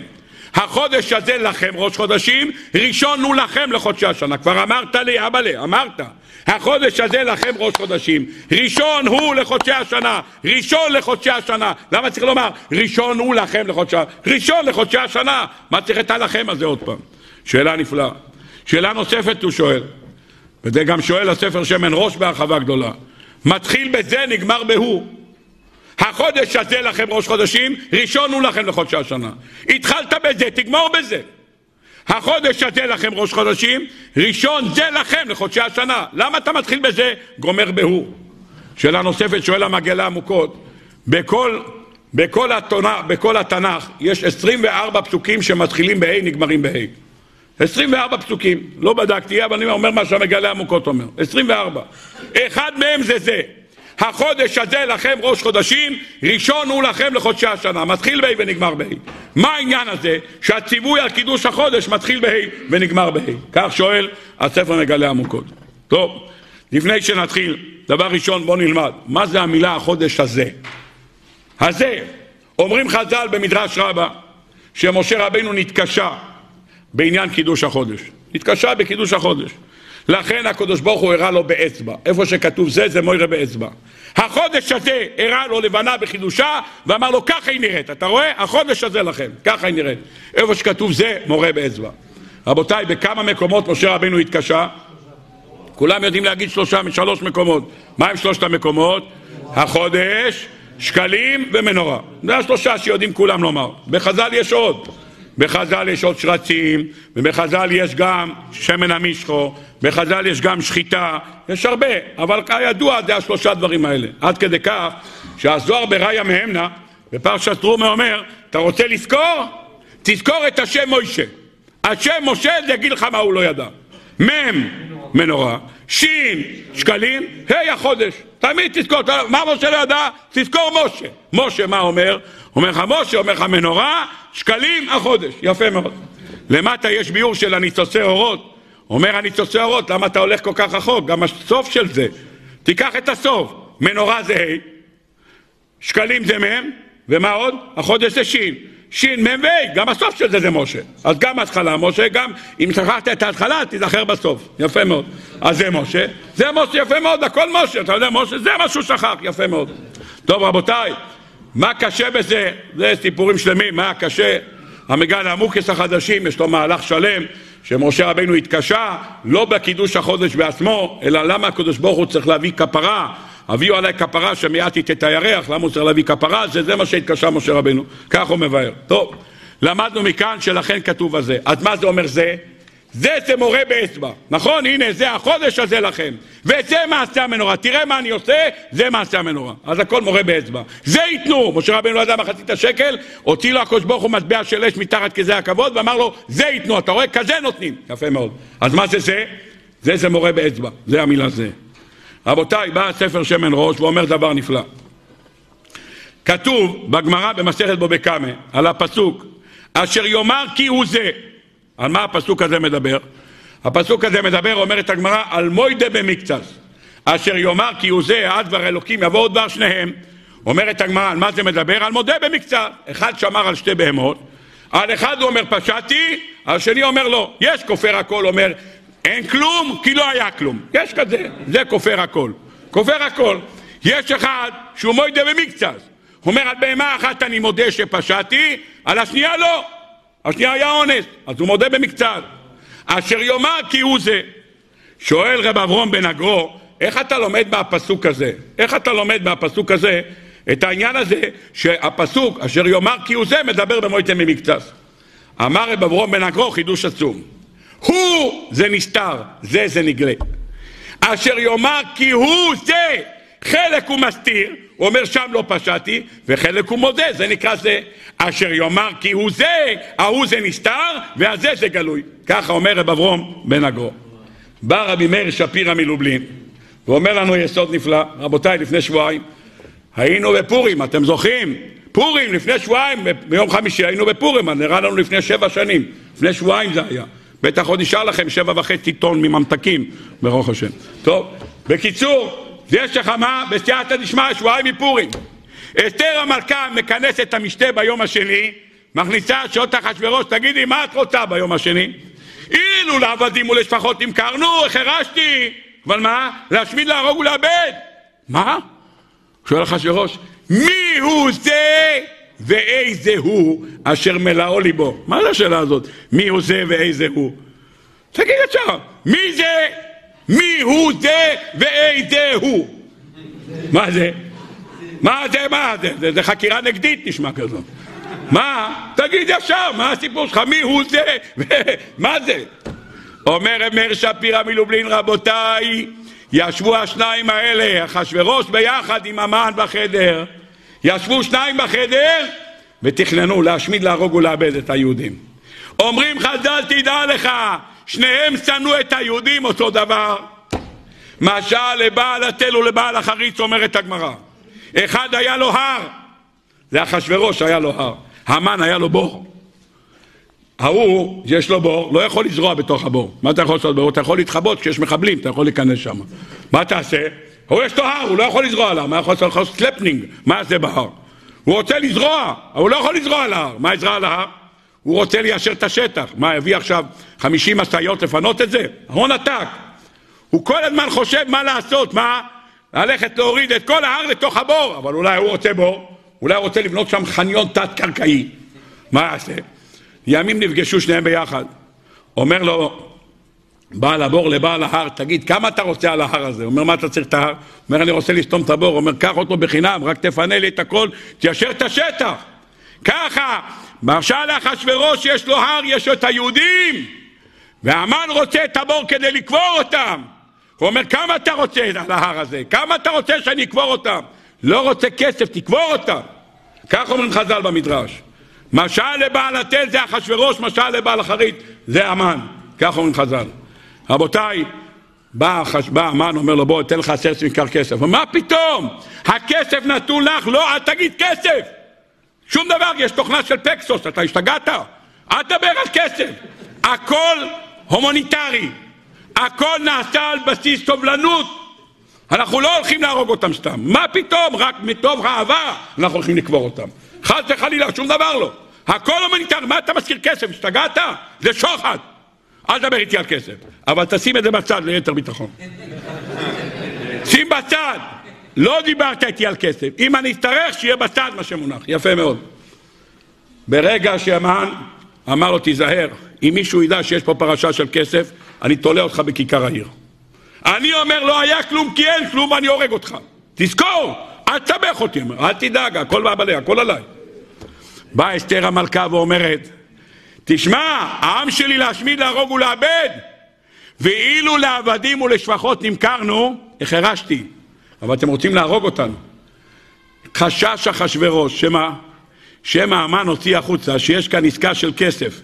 החודש הזה לכם ראש חודשים, ראשון הוא לכם לחודשי השנה. כבר אמרת לי, אבא לי, אמרת. החודש הזה לכם ראש חודשים. ראשון הוא לחודשי השנה. ראשון לחודשי השנה. למה צריך לומר ראשון הוא לכם לחודשי השנה? ראשון לחודשי השנה. מה צריך את הלכם הזה עוד פעם? שאלה נפלאה. שאלה נוספת הוא שואל, וזה גם שואל הספר שמן ראש בהרחבה גדולה. מתחיל בזה, נגמר בהוא. החודש הזה לכם ראש חודשים, ראשון הוא לכם לחודשי השנה. התחלת בזה, תגמור בזה. החודש הזה לכם ראש חודשים, ראשון זה לכם לחודשי השנה. למה אתה מתחיל בזה? גומר בהוא. שאלה נוספת שואל המגלה עמוקות. בכל, בכל, התונה, בכל התנ"ך יש 24 פסוקים שמתחילים בה' נגמרים בה'. 24 פסוקים, לא בדקתי, אבל אני אומר מה שהמגלה עמוקות אומר. 24. אחד מהם זה זה. החודש הזה לכם ראש חודשים, ראשון הוא לכם לחודשי השנה. מתחיל בה' ונגמר בה'. מה העניין הזה שהציווי על קידוש החודש מתחיל בה' ונגמר בה'? כך שואל הספר מגלה עמוקות. טוב, לפני שנתחיל, דבר ראשון בואו נלמד, מה זה המילה החודש הזה? הזה, אומרים חז"ל במדרש רבה, שמשה רבנו נתקשה בעניין קידוש החודש. נתקשה בקידוש החודש. לכן הקדוש ברוך הוא הראה לו באצבע. איפה שכתוב זה, זה מוירה באצבע. החודש הזה הראה לו לבנה בחידושה, ואמר לו, ככה היא נראית. אתה רואה? החודש הזה לכם, ככה היא נראית. איפה שכתוב זה, מורה באצבע. רבותיי, בכמה מקומות משה רבנו התקשה? כולם יודעים להגיד שלושה משלוש מקומות. מה עם שלושת המקומות? החודש, שקלים ומנורה. זה השלושה שיודעים כולם לומר. בחז"ל יש עוד. בחז"ל יש עוד שרצים, ובחז"ל יש גם שמן המשחו, בחז"ל יש גם שחיטה, יש הרבה, אבל כידוע זה השלושה דברים האלה. עד כדי כך שהזוהר בראיה מהמנה, בפרשת טרומי אומר, אתה רוצה לזכור? תזכור את השם מוישה. השם משה זה יגיד לך מה הוא לא ידע. מ' מנורה, ש' שקלים, ה' החודש. תמיד תזכור, מה משה לא ידע? תזכור משה. משה מה אומר? אומר לך משה, אומר לך מנורה, שקלים החודש. יפה מאוד. למטה יש ביאור של הניצוצי אורות. אומר הניצוצי אורות, למה אתה הולך כל כך רחוק? גם הסוף של זה. תיקח את הסוף. מנורה זה ה', שקלים זה מ', ומה עוד? החודש זה ש'. ש"מ"ו, גם הסוף של זה זה משה. אז גם התחלה משה, גם אם שכחת את ההתחלה, תיזכר בסוף. יפה מאוד. אז זה משה, זה משה יפה מאוד, הכל משה. אתה יודע, משה, זה מה שהוא שכח, יפה מאוד. טוב, רבותיי, מה קשה בזה? זה סיפורים שלמים, מה קשה? המגן העמוקס החדשים, יש לו מהלך שלם, שמשה רבינו התקשה, לא בקידוש החודש בעצמו, אלא למה הקדוש ברוך הוא צריך להביא כפרה הביאו עליי כפרה שמיעטית את הירח, למה הוא צריך להביא כפרה? זה, זה מה שהתקשה משה רבנו, כך הוא מבאר. טוב, למדנו מכאן שלכן כתוב הזה. אז מה זה אומר זה? זה זה מורה באצבע, נכון? הנה זה החודש הזה לכם וזה מעשה המנורה, תראה מה אני עושה, זה מעשה המנורה אז הכל מורה באצבע זה ייתנו, משה רבנו לא ידע מחצית השקל הוציא לו הקדוש ברוך הוא מטבע של אש מתחת כזה הכבוד ואמר לו זה ייתנו, אתה רואה? כזה נותנים יפה מאוד אז מה זה זה? זה זה מורה באצבע, זה המילה זה רבותיי, בא הספר שמן ראש ואומר דבר נפלא. כתוב בגמרא במסכת בו בקמה על הפסוק אשר יאמר כי הוא זה. על מה הפסוק הזה מדבר? הפסוק הזה מדבר, אומרת הגמרא, על מוידה במקצס. אשר יאמר כי הוא זה, עד דבר אלוקים, יבואו דבר שניהם. אומרת הגמרא, על מה זה מדבר? על מודה במקצת. אחד שמר על שתי בהמות, על אחד הוא אומר פשעתי, על שני אומר לא. יש כופר הכל, אומר אין כלום, כי לא היה כלום. יש כזה, זה כופר הכל. כופר הכל. יש אחד שהוא מוידה במקצת. הוא אומר, על בהמה אחת אני מודה שפשעתי, על השנייה לא. השנייה היה אונס, אז הוא מודה במקצת. אשר יאמר כי הוא זה. שואל רב אברום בן אגרו, איך אתה לומד מהפסוק הזה? איך אתה לומד מהפסוק הזה את העניין הזה שהפסוק אשר יאמר כי הוא זה מדבר במועצת ממקצת? אמר רב אברום בן אגרו חידוש עצום. הוא זה נסתר, זה זה נגלה. אשר יאמר כי הוא זה, חלק הוא מסתיר, הוא אומר שם לא פשעתי, וחלק הוא מודה, זה נקרא זה. אשר יאמר כי הוא זה, ההוא זה נסתר, והזה זה גלוי. ככה אומר רב אברום בן אגרו. בא רבי מאיר שפירא מלובלין, ואומר לנו יסוד נפלא, רבותיי, לפני שבועיים היינו בפורים, אתם זוכרים? פורים, לפני שבועיים, ביום חמישי היינו בפורים, נראה לנו לפני שבע שנים, לפני שבועיים זה היה. בטח עוד נשאר לכם שבע וחצי טון מממתקים, ברוך השם. טוב, בקיצור, יש לך מה? בסייעתא דשמיא, שבועיים מפורים. אסתר המלכה מכנסת את המשתה ביום השני, מכניסה שעות אחשוורוש, תגידי, מה את רוצה ביום השני? אילו לעבדים ולשפחות נמכרנו, החרשתי. אבל מה? להשמיד, להרוג ולאבד. מה? שואל אחשוורוש, מי הוא זה ואיזה הוא אשר מלאו ליבו? מה זה השאלה הזאת? מי הוא זה ואיזה הוא? תגיד עכשיו, מי זה? מי הוא זה ואיזה הוא? מה זה? מה זה? מה זה? זה, זה חקירה נגדית נשמע כזאת. מה? תגיד ישר, מה הסיפור שלך? מי הוא זה? מה זה? אומר מאיר שפירא מלובלין, רבותיי, ישבו השניים האלה, אחשוורוש ביחד עם המן בחדר, ישבו שניים בחדר ותכננו להשמיד, להרוג ולאבד את היהודים. אומרים חז"ל, תדע לך, שניהם שנאו את היהודים אותו דבר. משל לבעל התל ולבעל החריץ, אומרת הגמרא. אחד היה לו הר, זה אחשוורוש היה לו הר, המן היה לו בור. ההוא, יש לו בור, לא יכול לזרוע בתוך הבור. מה אתה יכול לעשות בור? אתה יכול להתחבות כשיש מחבלים, אתה יכול להיכנס שם. מה תעשה? הוא יש לו הר, הוא לא יכול לזרוע על הר. מה יכול לעשות? סנפלינג. מה זה בהר? הוא רוצה לזרוע, אבל הוא לא יכול לזרוע על ההר. מה יזרע על ההר? הוא רוצה ליישר את השטח. מה, יביא עכשיו 50 משאיות לפנות את זה? הון עתק. הוא כל הזמן חושב מה לעשות, מה? ללכת להוריד את כל ההר לתוך הבור, אבל אולי הוא רוצה בור, אולי הוא רוצה לבנות שם חניון תת-קרקעי. מה יעשה? ימים נפגשו שניהם ביחד. אומר לו בעל הבור לבעל ההר, תגיד, כמה אתה רוצה על ההר הזה? אומר, מה אתה צריך את ההר? אומר, אני רוצה לסתום את הבור. אומר, קח אותו בחינם, רק תפנה לי את הכל, תיישר את השטח. ככה, מרשה לאחשוורוש יש לו הר, יש לו את היהודים, והמן רוצה את הבור כדי לקבור אותם. הוא אומר, כמה אתה רוצה על ההר הזה? כמה אתה רוצה שאני אקבור אותם? לא רוצה כסף, תקבור אותם. כך אומרים חז"ל במדרש. משל לבעל התל זה אחשורוש, משל לבעל החרית זה המן. כך אומרים חז"ל. רבותיי, בא, המן, אומר לו, בוא, אתן לך עשרת מכר כסף. מה פתאום? הכסף נתון לך, לא, אל תגיד כסף. שום דבר, יש תוכנה של פקסוס, אתה השתגעת? אל תדבר על כסף. הכל הומניטרי. הכל נעשה על בסיס סובלנות. אנחנו לא הולכים להרוג אותם סתם. מה פתאום? רק מתוך אהבה אנחנו הולכים לקבור אותם. חס וחלילה, שום דבר לא. הכל הומניטרי, מה אתה מזכיר כסף? השתגעת? זה שוחד. אל תדבר איתי על כסף. אבל תשים את זה בצד ליתר ביטחון. שים בצד. לא דיברת איתי על כסף. אם אני אצטרך, שיהיה בצד מה שמונח. יפה מאוד. ברגע שהמן אמר לו, תיזהר, אם מישהו ידע שיש פה פרשה של כסף, אני תולה אותך בכיכר העיר. אני אומר, לא היה כלום כי אין כלום ואני הורג אותך. תזכור, אל תסבך אותי, אומר, אל תדאג, הכל בעבלי, הכל עליי. באה אסתר המלכה ואומרת, תשמע, העם שלי להשמיד, להרוג ולאבד, ואילו לעבדים ולשפחות נמכרנו, החרשתי. אבל אתם רוצים להרוג אותנו. חשש אחשורוש, שמה? שמא המן הוציא החוצה, שיש כאן עסקה של כסף.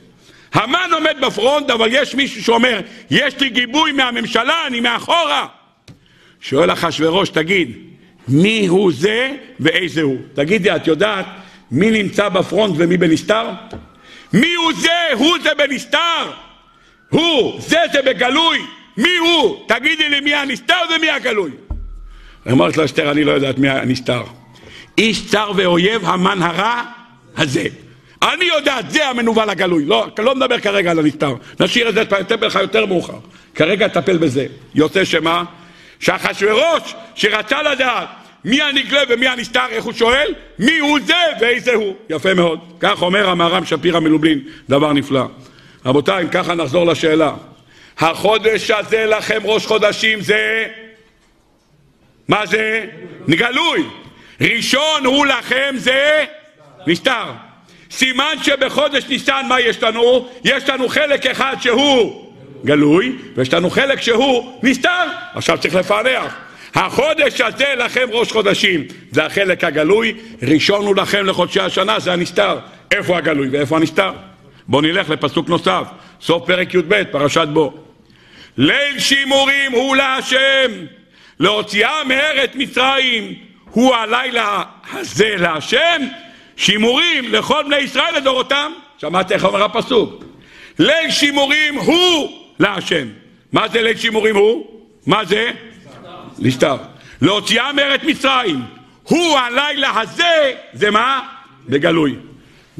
המן עומד בפרונט, אבל יש מישהו שאומר, יש לי גיבוי מהממשלה, אני מאחורה. שואל אחשוורוש, תגיד, מי הוא זה ואיזה הוא? תגידי, את יודעת מי נמצא בפרונט ומי בנסתר? מי הוא זה? הוא זה בנסתר! הוא, זה זה בגלוי! מי הוא? תגידי לי מי הנסתר ומי הגלוי. אמרת לו אסתר, אני לא יודעת מי הנסתר. איש צר ואויב המן הרע הזה. אני יודעת, זה המנוול הגלוי. לא, לא מדבר כרגע על הנסתר. נשאיר את זה, אתן לך יותר מאוחר. כרגע טפל בזה. יוצא שמה? שאחשוורוש, שרצה לדעת מי הנגלה ומי הנסתר, איך הוא שואל? מי הוא זה ואיזה הוא. יפה מאוד. כך אומר המהר"ם שפירא מלובלין, דבר נפלא. רבותיי, אם ככה נחזור לשאלה. החודש הזה לכם ראש חודשים זה... מה זה? גלוי. ראשון הוא לכם זה נסתר. סימן שבחודש ניסן מה יש לנו? יש לנו חלק אחד שהוא גלוי, ויש לנו חלק שהוא נסתר. עכשיו צריך לפענח. החודש הזה לכם ראש חודשים, זה החלק הגלוי, ראשון הוא לכם לחודשי השנה, זה הנסתר. איפה הגלוי ואיפה הנסתר? בואו נלך לפסוק נוסף, סוף פרק י"ב, פרשת בו. ליל שימורים הוא להשם, להוציאה מארץ מצרים, הוא הלילה הזה להשם, שימורים לכל בני ישראל לדורותם. שמעת איך אומר הפסוק? ליל שימורים הוא להשם. מה זה ליל שימורים הוא? מה זה? נסתר. להוציאה מארץ מצרים. הוא הלילה הזה, זה מה? בגלוי.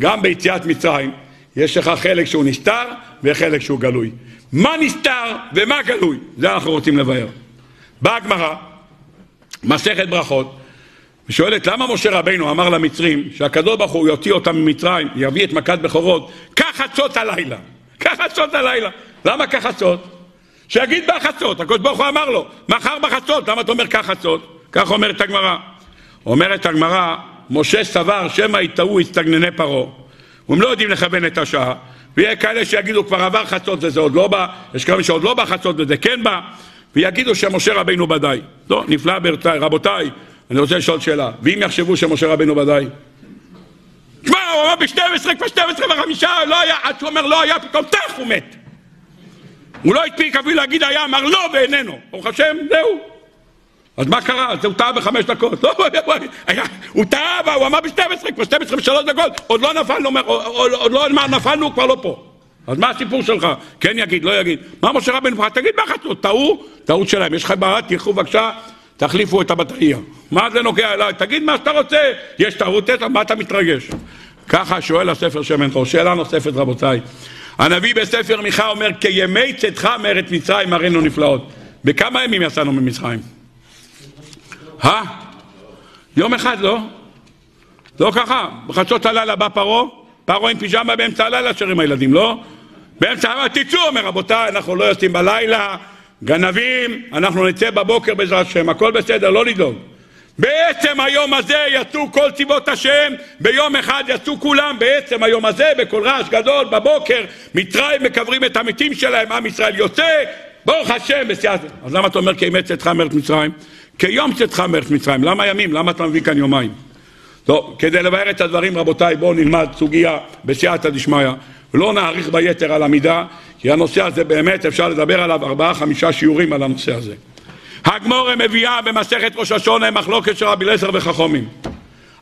גם ביציאת מצרים יש לך חלק שהוא נסתר וחלק שהוא גלוי. מה נסתר ומה גלוי? זה אנחנו רוצים לבאר. באה הגמרא, מסכת ברכות, ושואלת למה משה רבינו אמר למצרים שהקדוש ברוך הוא יוציא אותם ממצרים, יביא את מכת בכורות, קח חצות הלילה. קח חצות הלילה. למה קח חצות? שיגיד בחצות, הקדוש ברוך הוא אמר לו, מחר בחצות, למה אתה אומר קח חצות? כך אומרת הגמרא. אומרת הגמרא, משה סבר שמא יטעו הסתגנני פרעה, והם לא יודעים לכוון את השעה, ויהיה כאלה שיגידו כבר עבר חצות וזה עוד לא בא, יש כאלה שעוד לא בא חצות וזה כן בא, ויגידו שמשה רבינו ודאי. לא, נפלא ברצאי, רבותיי, אני רוצה לשאול שאלה, ואם יחשבו שמשה רבינו ודאי? תשמע, הוא אמר ב-12, כבר 12 וחמישה, לא היה, עד שהוא אומר לא היה, פתאום טח הוא מת. הוא לא הספיק אפילו להגיד היה, אמר לא ואיננו. ברוך השם, זהו. אז מה קרה? אז הוא טעה בחמש דקות. לא, הוא טעה, הוא אמר ב-12, כבר 12 ושלוש דקות, עוד לא נפלנו, עוד לא נפלנו, הוא כבר לא פה. אז מה הסיפור שלך? כן יגיד, לא יגיד. מה משה רבנו תגיד מה חצות, טעו, טעות שלהם. יש לך בעיה, תלכו בבקשה, תחליפו את הבטריה. מה זה נוגע אליי? תגיד מה שאתה רוצה. יש טעות, מה אתה מתרגש? ככה שואל הספר שמן חור. שאלה נוספת רבותיי. הנביא בספר מיכה אומר, כימי צאתך מארץ מצרים הראינו נפלאות. בכמה ימים יצאנו ממצרים? אה? יום אחד לא? לא ככה? בחצות הלילה בא פרעה, פרעה עם פיג'מה באמצע הלילה שר עם הילדים, לא? באמצע הלילה תצאו, אומר רבותיי, אנחנו לא יוצאים בלילה, גנבים, אנחנו נצא בבוקר בעזרת השם, הכל בסדר, לא לדאוג. בעצם היום הזה יצאו כל צבאות השם, ביום אחד יצאו כולם, בעצם היום הזה, בקול רעש גדול, בבוקר, מצרים מקברים את המתים שלהם, עם ישראל יוצא, ברוך השם, בסייעת. אז למה אתה אומר כי אמת צאתך מארץ מצרים? כיום צאתך מארץ מצרים, למה ימים? למה אתה מביא כאן יומיים? טוב, כדי לבאר את הדברים רבותיי, בואו נלמד סוגיה בסייעתא דשמיא, ולא נאריך ביתר על המידה, כי הנושא הזה באמת אפשר לדבר עליו ארבעה חמישה שיעורים על הנושא הזה. הגמורה מביאה במסכת ראש השונה מחלוקת של רבי אליעזר וחכומים.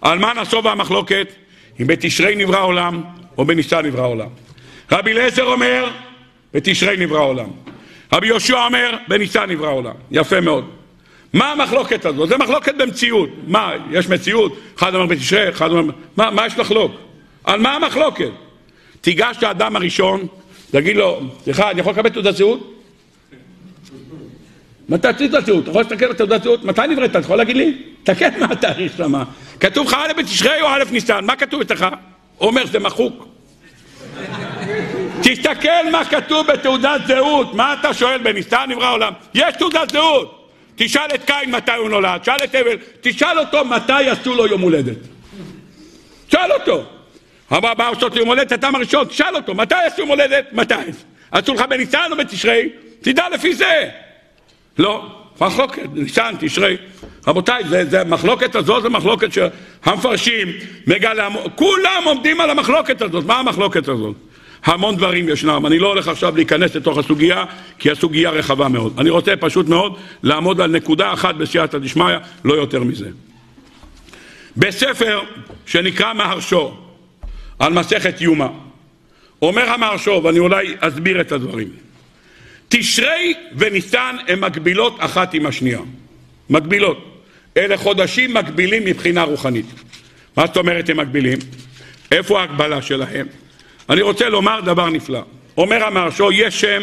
על מה נסובה המחלוקת? אם בתשרי נברא עולם או בניסן נברא עולם. רבי אליעזר אומר, בתשרי נברא עולם. רבי יהושע אומר, בניסן נברא עולם. יפה מאוד. מה המחלוקת הזאת? זה מחלוקת במציאות. מה, יש מציאות? אחד אומר בתשרי, אחד אומר... מה, מה יש לחלוק? על מה המחלוקת? תיגש לאדם הראשון, תגיד לו, סליחה, אני יכול לקבל תעודת זהות? מתי תעודת זהות? אתה יכול להסתכל בתעודת זהות? מתי נבראת? אתה יכול להגיד לי? תקן מה התאריך שמה. כתוב לך א' בתשרי או א' ניסן, מה כתוב אצלך? אומר זה מחוק. תסתכל מה כתוב בתעודת זהות, מה אתה שואל בניסן נברא עולם? יש תעודת זהות. תשאל את קין מתי הוא נולד, תשאל את אבל, תשאל אותו מתי עשו לו יום הולדת. תשאל אותו. אמר בא לעשות יום הולדת, הטעם הראשון, תשאל אותו, מתי עשו יום הולדת? מתי? עשו לך בניסן או בתשרי? תדע לפי זה. לא, מחלוקת, ניסן, תשרי. רבותיי, זה, זה, המחלוקת הזאת זה מחלוקת שהמפרשים, מגלה, כולם עומדים על המחלוקת הזאת. מה המחלוקת הזאת? המון דברים ישנם, אני לא הולך עכשיו להיכנס לתוך הסוגיה, כי הסוגיה רחבה מאוד. אני רוצה פשוט מאוד לעמוד על נקודה אחת בסייעתא דשמיא, לא יותר מזה. בספר שנקרא מהרשו, על מסכת יומא, אומר המהרשו, ואני אולי אסביר את הדברים, תשרי וניסן הן מקבילות אחת עם השנייה. מקבילות. אלה חודשים מקבילים מבחינה רוחנית. מה זאת אומרת הם מקבילים? איפה ההקבלה שלהם? אני רוצה לומר דבר נפלא. אומר המהרשו, יש שם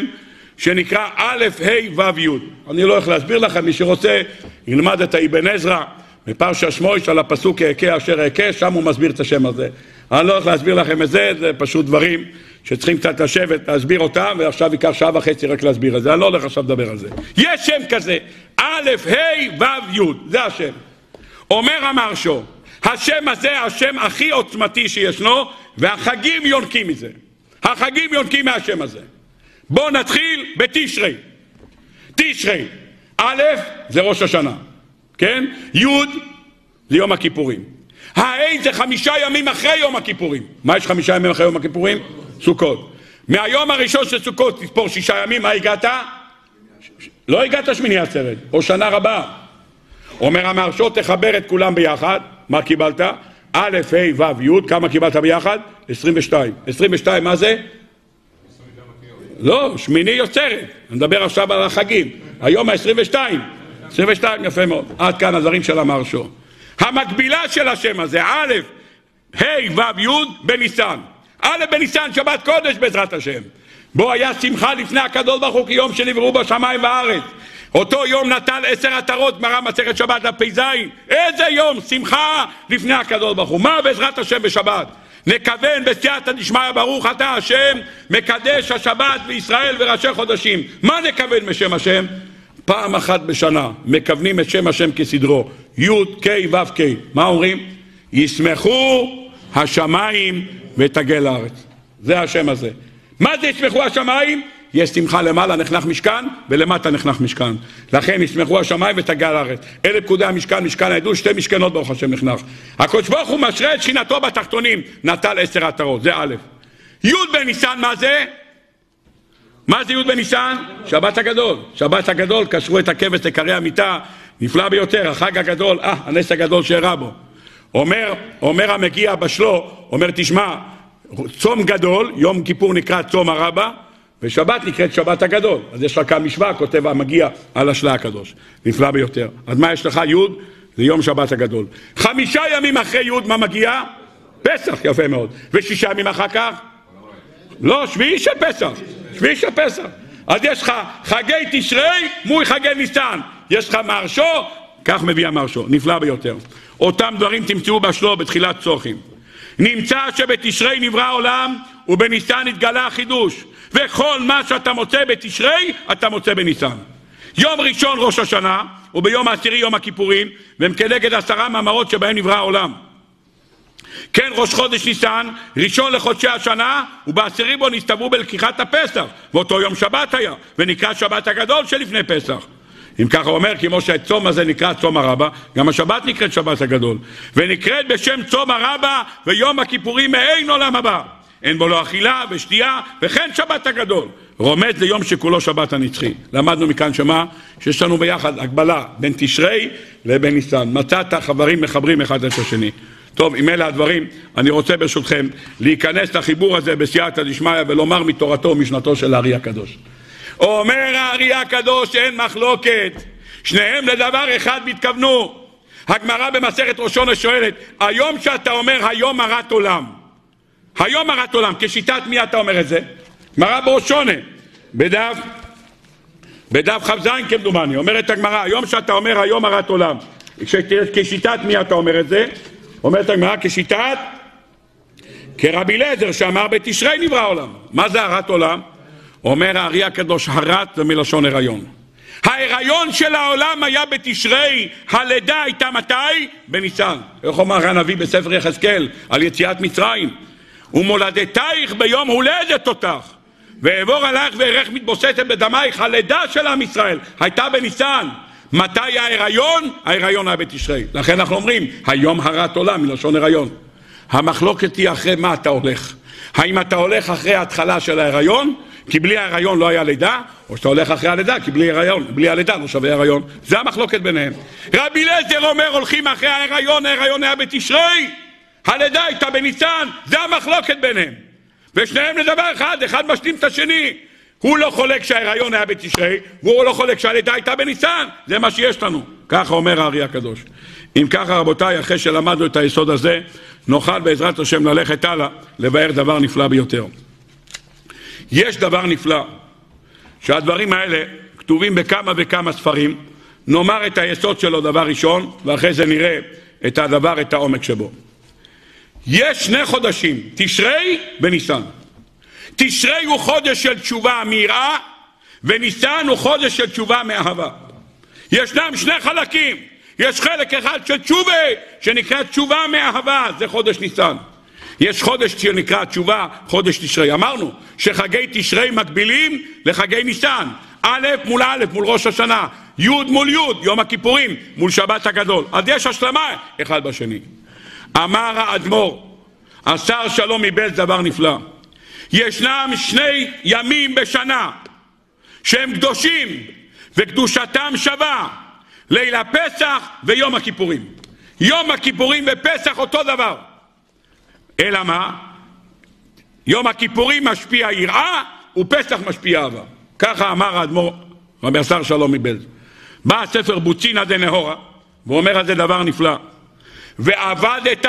שנקרא א', ה', ו', י'. אני לא הולך להסביר לכם, מי שרוצה ילמד את האבן עזרא בפרשה שמויש על הפסוק אהכה אשר אהכה, שם הוא מסביר את השם הזה. אני לא הולך להסביר לכם את זה, זה פשוט דברים שצריכים קצת לשבת, להסביר אותם, ועכשיו ייקח שעה וחצי רק להסביר את זה. אני לא הולך עכשיו לדבר על זה. יש שם כזה, א', ה', ו', י', זה השם. אומר המרשו, השם הזה השם הכי עוצמתי שישנו, והחגים יונקים מזה. החגים יונקים מהשם הזה. בואו נתחיל בתשרי. תשרי, א', זה ראש השנה, כן? י', זה יום הכיפורים. ה' זה חמישה ימים אחרי יום הכיפורים. מה יש חמישה ימים אחרי יום הכיפורים? סוכות. מהיום הראשון של סוכות תספור שישה ימים, מה הגעת? לא הגעת שמיני עצרת, או שנה רבה. אומר המהרשו, תחבר את כולם ביחד, מה קיבלת? א', ה', ו', י', כמה קיבלת ביחד? 22. 22 מה זה? לא, שמיני יוצרת. אני מדבר עכשיו על החגים. היום ה-22. 22, יפה מאוד. עד כאן הזרים של המהרשו. המקבילה של השם הזה, א', ה', ו', י', בניסן. א' בניסן, שבת קודש בעזרת השם. בו היה שמחה לפני הקדוש ברוך הוא כיום שנבראו בשמיים וארץ. אותו יום נטל עשר עטרות, גמרא מסכת שבת לפ"ז. איזה יום שמחה לפני הקדוש ברוך הוא. מה בעזרת השם בשבת? נכוון בסייעתא דשמיא ברוך אתה השם מקדש השבת בישראל וראשי חודשים. מה נכוון בשם השם? פעם אחת בשנה מכוונים את שם השם כסדרו, י' ק' ו' ק', מה אומרים? ישמחו השמיים ותגל הארץ. זה השם הזה. מה זה ישמחו השמיים? יש שמחה למעלה נחנך משכן ולמטה נחנך משכן. לכן ישמחו השמיים ותגל הארץ. אלה פקודי המשכן, משכן העדות, שתי משכנות ברוך השם נחנך. הקדוש ברוך הוא משרה את שכינתו בתחתונים, נטל עשר עטרות, זה א'. י' בניסן מה זה? מה זה י' בניסן? שבת הגדול. שבת הגדול, קשרו את הכבש לכרי המיטה, נפלא ביותר, החג הגדול, אה, הנס הגדול שאירע בו. אומר, אומר המגיע בשלו, אומר תשמע, צום גדול, יום כיפור נקרא צום הרבה, ושבת נקראת שבת הגדול. אז יש לך כאן משוואה, כותב המגיע על השלה הקדוש. נפלא ביותר. אז מה יש לך? י' זה יום שבת הגדול. חמישה ימים אחרי י' מה מגיע? פסח, יפה מאוד. ושישה ימים אחר כך? לא, שביעי של פסח. שביעי של פסח. אז יש לך חגי תשרי מול חגי ניסן. יש לך מרשו, כך מביא המרשו. נפלא ביותר. אותם דברים תמצאו בשלו בתחילת צוחים. נמצא שבתשרי נברא העולם ובניסן התגלה החידוש וכל מה שאתה מוצא בתשרי אתה מוצא בניסן. יום ראשון ראש השנה וביום העשירי יום הכיפורים והם כנגד עשרה מאמרות שבהם נברא העולם. כן ראש חודש ניסן, ראשון לחודשי השנה ובעשירי בו נסתברו בלקיחת הפסח ואותו יום שבת היה ונקרא שבת הגדול שלפני פסח אם ככה הוא אומר, כמו שהצום הזה נקרא צום הרבה, גם השבת נקראת שבת הגדול. ונקראת בשם צום הרבה ויום הכיפורים מעין עולם הבא. אין בו לא אכילה ושתייה, וכן שבת הגדול. רומז ליום שכולו שבת הנצחי. למדנו מכאן שמה? שיש לנו ביחד הקבלה בין תשרי לבין ניסן. מצאת חברים מחברים אחד את השני. טוב, אם אלה הדברים, אני רוצה ברשותכם להיכנס לחיבור הזה בסייעתא דשמיא ולומר מתורתו ומשנתו של הארי הקדוש. אומר הארי הקדוש אין מחלוקת, שניהם לדבר אחד מתכוונו. הגמרא במסכת ראשונה שואלת, היום שאתה אומר היום הרת עולם, היום הרת עולם, כשיטת מי אתה אומר את זה? גמרא בראשונה, בדף, בדף כ"ז כמדומני, אומרת הגמרא, היום שאתה אומר היום הרת עולם, כשיטת מי אתה אומר את זה? אומרת הגמרא, כשיטת כרבי אליעזר שאמר בתשרי נברא עולם. מה זה הרת עולם? אומר הארי הקדוש, הרת זה מלשון הריון. ההיריון של העולם היה בתשרי, הלידה הייתה מתי? בניסן. איך אומר הנביא בספר יחזקאל על יציאת מצרים? ומולדתייך ביום הולדת אותך. ואעבור עלייך וארך מתבוססת בדמייך, הלידה של עם ישראל הייתה בניסן. מתי ההיריון? ההיריון היה בתשרי. לכן אנחנו אומרים, היום הרת עולם מלשון הריון. המחלוקת היא אחרי מה אתה הולך. האם אתה הולך אחרי ההתחלה של ההיריון, כי בלי ההיריון לא היה לידה, או שאתה הולך אחרי הלידה, כי בלי ההיריון, בלי הלידה לא שווה הריון. זה המחלוקת ביניהם. רבי אליעזר אומר, הולכים אחרי ההיריון, ההיריון היה בתשרי, הלידה הייתה בניסן, זה המחלוקת ביניהם. ושניהם לדבר אחד, אחד משלים את השני. הוא לא חולק שההיריון היה בתשרי, והוא לא חולק שהלידה הייתה בניסן, זה מה שיש לנו. ככה אומר הארי הקדוש. אם ככה רבותיי, אחרי שלמדנו את היסוד הזה, נוכל בעזרת השם ללכת הלאה, לבאר דבר נפלא ביותר. יש דבר נפלא, שהדברים האלה כתובים בכמה וכמה ספרים, נאמר את היסוד שלו דבר ראשון, ואחרי זה נראה את הדבר, את העומק שבו. יש שני חודשים, תשרי וניסן. תשרי הוא חודש של תשובה מיראה, וניסן הוא חודש של תשובה מאהבה. ישנם שני חלקים, יש חלק אחד של תשובה, שנקרא תשובה מאהבה, זה חודש ניסן. יש חודש שנקרא תשובה, חודש תשרי. אמרנו שחגי תשרי מקבילים לחגי ניסן. א' מול א', מול ראש השנה, י' מול י', יום הכיפורים, מול שבת הגדול. אז יש השלמה אחד בשני. אמר האדמו"ר, השר שלום מבלז דבר נפלא. ישנם שני ימים בשנה שהם קדושים וקדושתם שווה ליל הפסח ויום הכיפורים. יום הכיפורים ופסח אותו דבר. אלא מה? יום הכיפורים משפיע יראה ופסח משפיע אהבה. ככה אמר האדמו"ר רבי השר שלום מבלז. בא הספר בוצינא דנהורה ואומר על זה דבר נפלא. ועבדת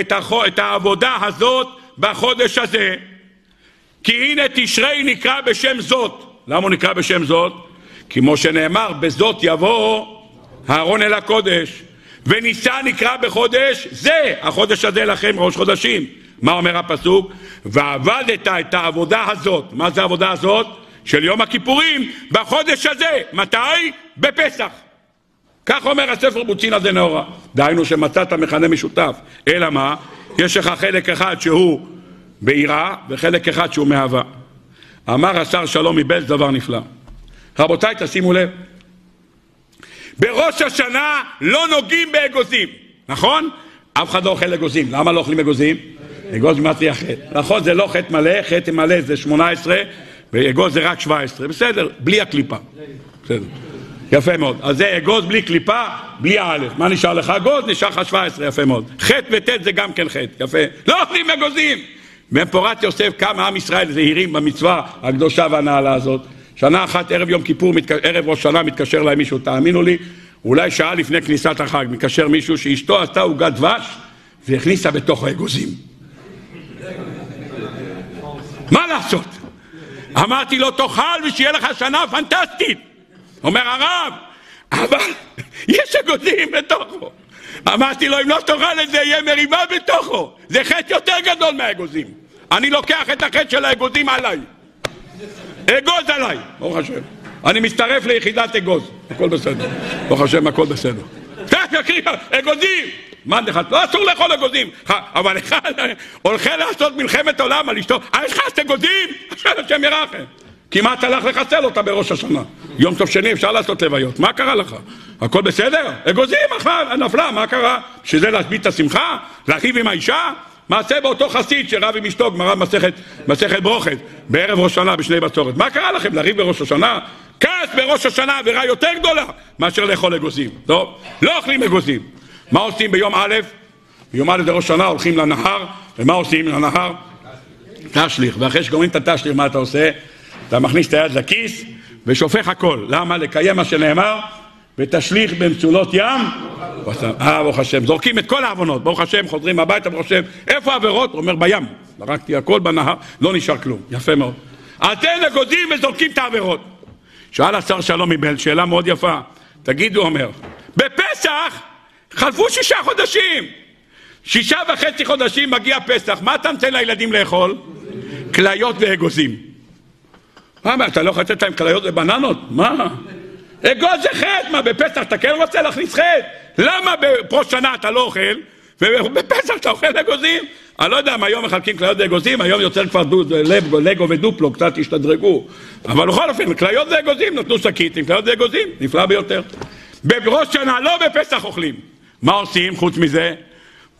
את, החו, את העבודה הזאת בחודש הזה כי הנה תשרי נקרא בשם זאת. למה הוא נקרא בשם זאת? כמו שנאמר, בזאת יבוא אהרון אל הקודש. וניסה נקרא בחודש זה, החודש הזה לכם ראש חודשים. מה אומר הפסוק? ועבדת את העבודה הזאת. מה זה העבודה הזאת? של יום הכיפורים בחודש הזה. מתי? בפסח. כך אומר הספר בוצינא דנאורה. דהיינו שמצאת מכנה משותף. אלא מה? יש לך חלק אחד שהוא ביראה וחלק אחד שהוא מאהבה. אמר השר שלום מבלז דבר נפלא. רבותיי, תשימו לב. בראש השנה לא נוגעים באגוזים, נכון? אף אחד לא אוכל אגוזים. למה לא אוכלים אגוזים? אגוז מטריח חטא. נכון, זה לא חטא מלא, חטא מלא זה 18, ואגוז זה רק 17. בסדר, בלי הקליפה. בסדר. יפה מאוד. אז זה אגוז בלי קליפה, בלי האלף. מה נשאר לך? אגוז, נשאר לך 17, יפה מאוד. חטא וט' זה גם כן חטא, יפה. לא אוכלים אגוזים! בפורת יוסף קם עם ישראל זהירים במצווה הקדושה והנעלה הזאת. שנה אחת ערב יום כיפור, ערב ראש שנה מתקשר להם מישהו, תאמינו לי, אולי שעה לפני כניסת החג, מתקשר מישהו שאשתו עשתה עוגת דבש והכניסה בתוך האגוזים. מה לעשות? אמרתי לו, תאכל ושיהיה לך שנה פנטסטית. אומר הרב, אבל יש אגוזים בתוכו. אמרתי לו, אם לא תאכל את זה, יהיה מריבה בתוכו. זה חטא יותר גדול מהאגוזים. אני לוקח את החטא של האגוזים עליי. אגוז עליי, ברוך השם. אני מצטרף ליחידת אגוז, הכל בסדר. ברוך השם, הכל בסדר. אגוזים! מה לך? לא אסור לאכול אגוזים, אבל אחד הולכים לעשות מלחמת עולם על אשתו, אה, יש לך אגוזים? השם ירחם. כמעט הלך לחסל אותה בראש השנה. יום טוב שני אפשר לעשות לוויות, מה קרה לך? הכל בסדר? אגוזים אחר, נפלה, מה קרה? שזה להשבית את השמחה? להריב עם האישה? מעשה באותו חסיד שרב עם אשתו, גמרא מסכת, מסכת ברוכת, בערב ראש שנה בשני בצורת. מה קרה לכם, לריב בראש השנה? כעס בראש השנה עבירה יותר גדולה מאשר לאכול אגוזים. טוב, לא אוכלים אגוזים. מה עושים ביום א'? ביום א' בראש שנה הולכים לנהר, ומה עושים לנהר? תשליך, ואחרי שגומרים את התשליך מה אתה עושה? אתה מכניס את היד לכיס ושופך הכל. למה? לקיים מה שנאמר, ותשליך במצולות ים. אה, ברוך השם. זורקים את כל העוונות, ברוך השם, חוזרים הביתה, ברוך השם. איפה העבירות? הוא אומר, בים. זרקתי הכל בנהר, לא נשאר כלום. יפה מאוד. אתם נגודים וזורקים את העבירות. שאל השר שלום מבן, שאלה מאוד יפה. תגידו, אומר, בפסח חלפו שישה חודשים. שישה וחצי חודשים מגיע פסח, מה אתה נותן לילדים לאכול? כליות ואגוזים. מה, אתה לא יכול לתת להם כליות ובננות? מה? אגוז זה חטא, מה בפסח אתה כן רוצה להכניס חטא? למה בראש שנה אתה לא אוכל, ובפסח אתה אוכל אגוזים? אני לא יודע אם היום מחלקים כליות ואגוזים, היום יוצר כבר לגו ודופלו, קצת השתדרגו. אבל בכל אופן, כליות ואגוזים, נתנו שקית עם כליות ואגוזים, נפלא ביותר. בראש שנה, לא בפסח אוכלים. מה עושים חוץ מזה?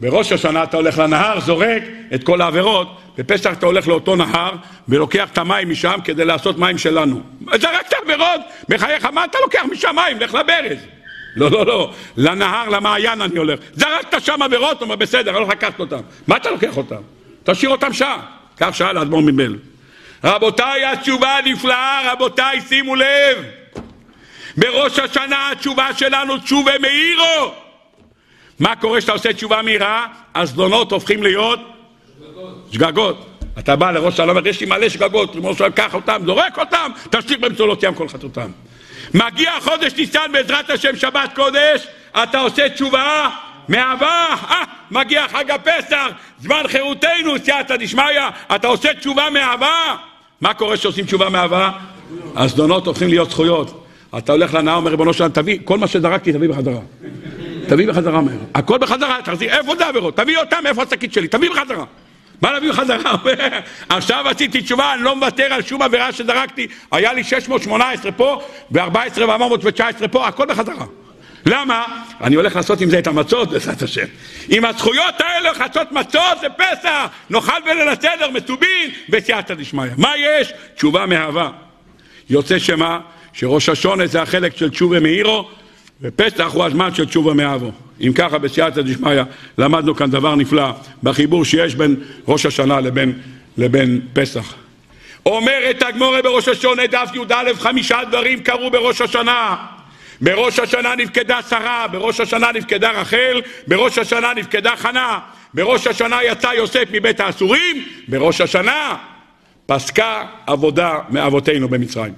בראש השנה אתה הולך לנהר, זורק את כל העבירות, בפסח אתה הולך לאותו נהר ולוקח את המים משם כדי לעשות מים שלנו. זרקת עבירות, בחייך, מה אתה לוקח משם מים? לך לברז. לא, לא, לא, לנהר, למעיין אני הולך. זרקת שם עבירות, אומר, בסדר, אני הולך לקחת אותם. מה אתה לוקח אותם? תשאיר אותם שעה. קח שעה לאדמו"ר מבל. רבותיי, התשובה הנפלאה, רבותיי, שימו לב. בראש השנה התשובה שלנו תשובה מאירו. מה קורה כשאתה עושה תשובה מהירה? הזדונות הופכים להיות שגגות. אתה בא לראש אומר, יש לי מלא שגגות, ריבונו שלום, קח אותם, זורק אותם, תשליך במצולות ים כל חטאותם. מגיע חודש ניסן בעזרת השם שבת קודש, אתה עושה תשובה מאהבה, אה, מגיע חג הפסח, זמן חירותנו, סייעתא דשמיא, אתה עושה תשובה מאהבה. מה קורה כשעושים תשובה מאהבה? הזדונות הופכים להיות זכויות. אתה הולך לנאה, אומר ריבונו שלנו, תביא, כל מה שזרקתי תביא בחזרה. תביא בחזרה מהר. הכל בחזרה, תחזיר, איפה זה עבירות? תביא אותם, איפה השקית שלי? תביא בחזרה. מה להביא בחזרה? עכשיו עשיתי תשובה, אני לא מוותר על שום עבירה שזרקתי. היה לי 618 פה, ו-14 ו-419 פה, הכל בחזרה. למה? אני הולך לעשות עם זה את המצות, בעזרת השם. עם הזכויות האלה לעשות מצות זה פסח, נאכל בליל הסדר, מסובין, בסייעתא דשמיא. מה יש? תשובה מאהבה. יוצא שמה? שראש השונה זה החלק של תשובה מאירו, ופסח הוא הזמן של תשובה מאבו. אם ככה, בסייעתא דשמיא, למדנו כאן דבר נפלא בחיבור שיש בין ראש השנה לבין, לבין פסח. אומרת הגמורה בראש השונה, דף י"א, חמישה דברים קרו בראש השנה. בראש השנה נפקדה שרה, בראש השנה נפקדה רחל, בראש השנה נפקדה חנה, בראש השנה יצא יוסף מבית האסורים, בראש השנה פסקה עבודה מאבותינו במצרים.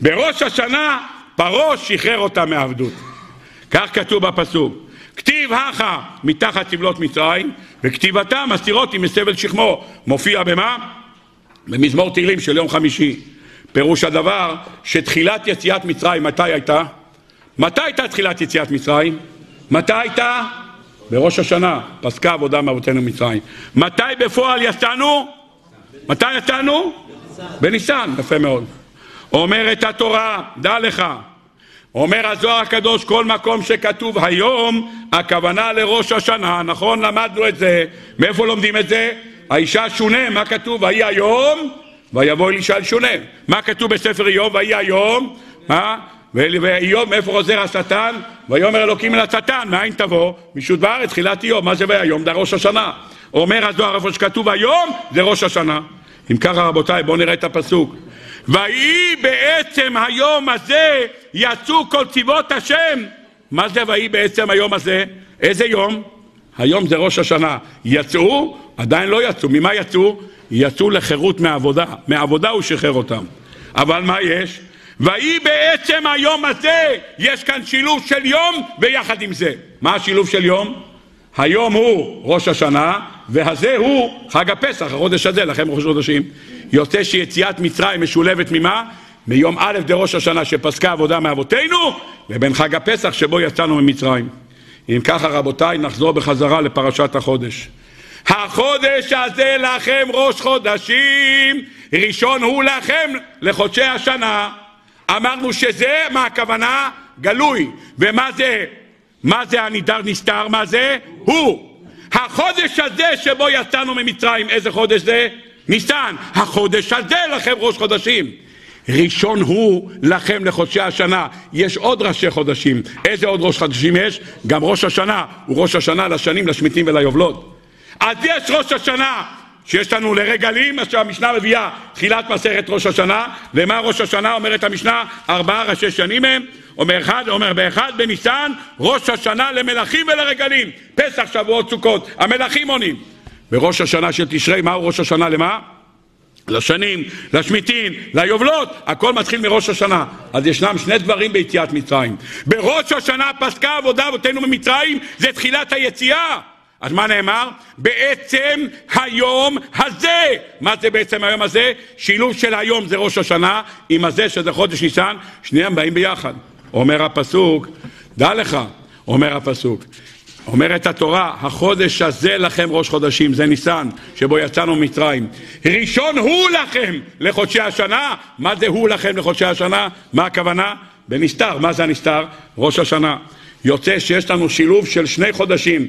בראש השנה פרעה שחרר אותה מעבדות. כך כתוב בפסוק. כתיב הכה מתחת סבלות מצרים, וכתיבתה מסתירות עם מסבל שכמו. מופיע במה? במזמור תהילים של יום חמישי. פירוש הדבר שתחילת יציאת מצרים מתי הייתה? מתי הייתה תחילת יציאת מצרים? מתי הייתה? בראש השנה, פסקה עבודה מאבותינו מצרים. מתי בפועל יצאנו? מתי יצאנו? בניסן, יפה מאוד. אומרת התורה, דע לך, אומר הזוהר הקדוש, כל מקום שכתוב היום, הכוונה לראש השנה, נכון? למדנו את זה. מאיפה לומדים את זה? האישה שונה, מה כתוב? ויהי היום, ויבוא אלישע אל שונה. מה כתוב בספר איוב? ויהי היום, מה? ואיוב, מאיפה חוזר השטן? ויאמר אלוקים אל השטן, מאין תבוא? משוט בארץ, תחילת איוב. מה זה ויום? זה ראש השנה. אומר הזוהר, איפה שכתוב היום, זה ראש השנה. אם ככה רבותיי, בואו נראה את הפסוק. ויהי בעצם היום הזה יצאו כל צבאות השם. מה זה ויהי בעצם היום הזה? איזה יום? היום זה ראש השנה. יצאו? עדיין לא יצאו. ממה יצאו? יצאו לחירות מעבודה. מעבודה הוא שחרר אותם. אבל מה יש? ויהי בעצם היום הזה, יש כאן שילוב של יום ויחד עם זה. מה השילוב של יום? היום הוא ראש השנה, והזה הוא חג הפסח, החודש הזה, לכם ראש חודשים. יוצא שיציאת מצרים משולבת ממה? מיום א' דראש השנה שפסקה עבודה מאבותינו, לבין חג הפסח שבו יצאנו ממצרים. אם ככה רבותיי, נחזור בחזרה לפרשת החודש. החודש הזה לכם ראש חודשים, ראשון הוא לכם לחודשי השנה. אמרנו שזה, מה הכוונה? גלוי. ומה זה? מה זה הנידר נסתר? מה זה? הוא. החודש הזה שבו יצאנו ממצרים, איזה חודש זה? ניסן. החודש הזה לכם ראש חודשים. ראשון הוא לכם לחודשי השנה. יש עוד ראשי חודשים. איזה עוד ראש חודשים יש? גם ראש השנה. הוא ראש השנה לשנים, לשמיטים וליובלות. אז יש ראש השנה שיש לנו לרגלים, מה שהמשנה מביאה תחילת מסכת ראש השנה, ומה ראש השנה אומרת המשנה? ארבעה ראשי שנים הם, אומר אחד, אומר באחד בניסן, ראש השנה למלכים ולרגלים, פסח, שבועות, סוכות, המלכים עונים. בראש השנה של תשרי, מהו ראש השנה למה? לשנים, לשמיטין, ליובלות, הכל מתחיל מראש השנה. אז ישנם שני דברים ביציאת מצרים. בראש השנה פסקה עבודה אבותינו ממצרים, זה תחילת היציאה. אז מה נאמר? בעצם היום הזה. מה זה בעצם היום הזה? שילוב של היום זה ראש השנה, עם הזה שזה חודש ניסן, שניהם באים ביחד. אומר הפסוק, דע לך, אומר הפסוק, אומרת התורה, החודש הזה לכם ראש חודשים, זה ניסן, שבו יצאנו ממצרים. ראשון הוא לכם לחודשי השנה. מה זה הוא לכם לחודשי השנה? מה הכוונה? בנסתר. מה זה הנסתר? ראש השנה. יוצא שיש לנו שילוב של שני חודשים,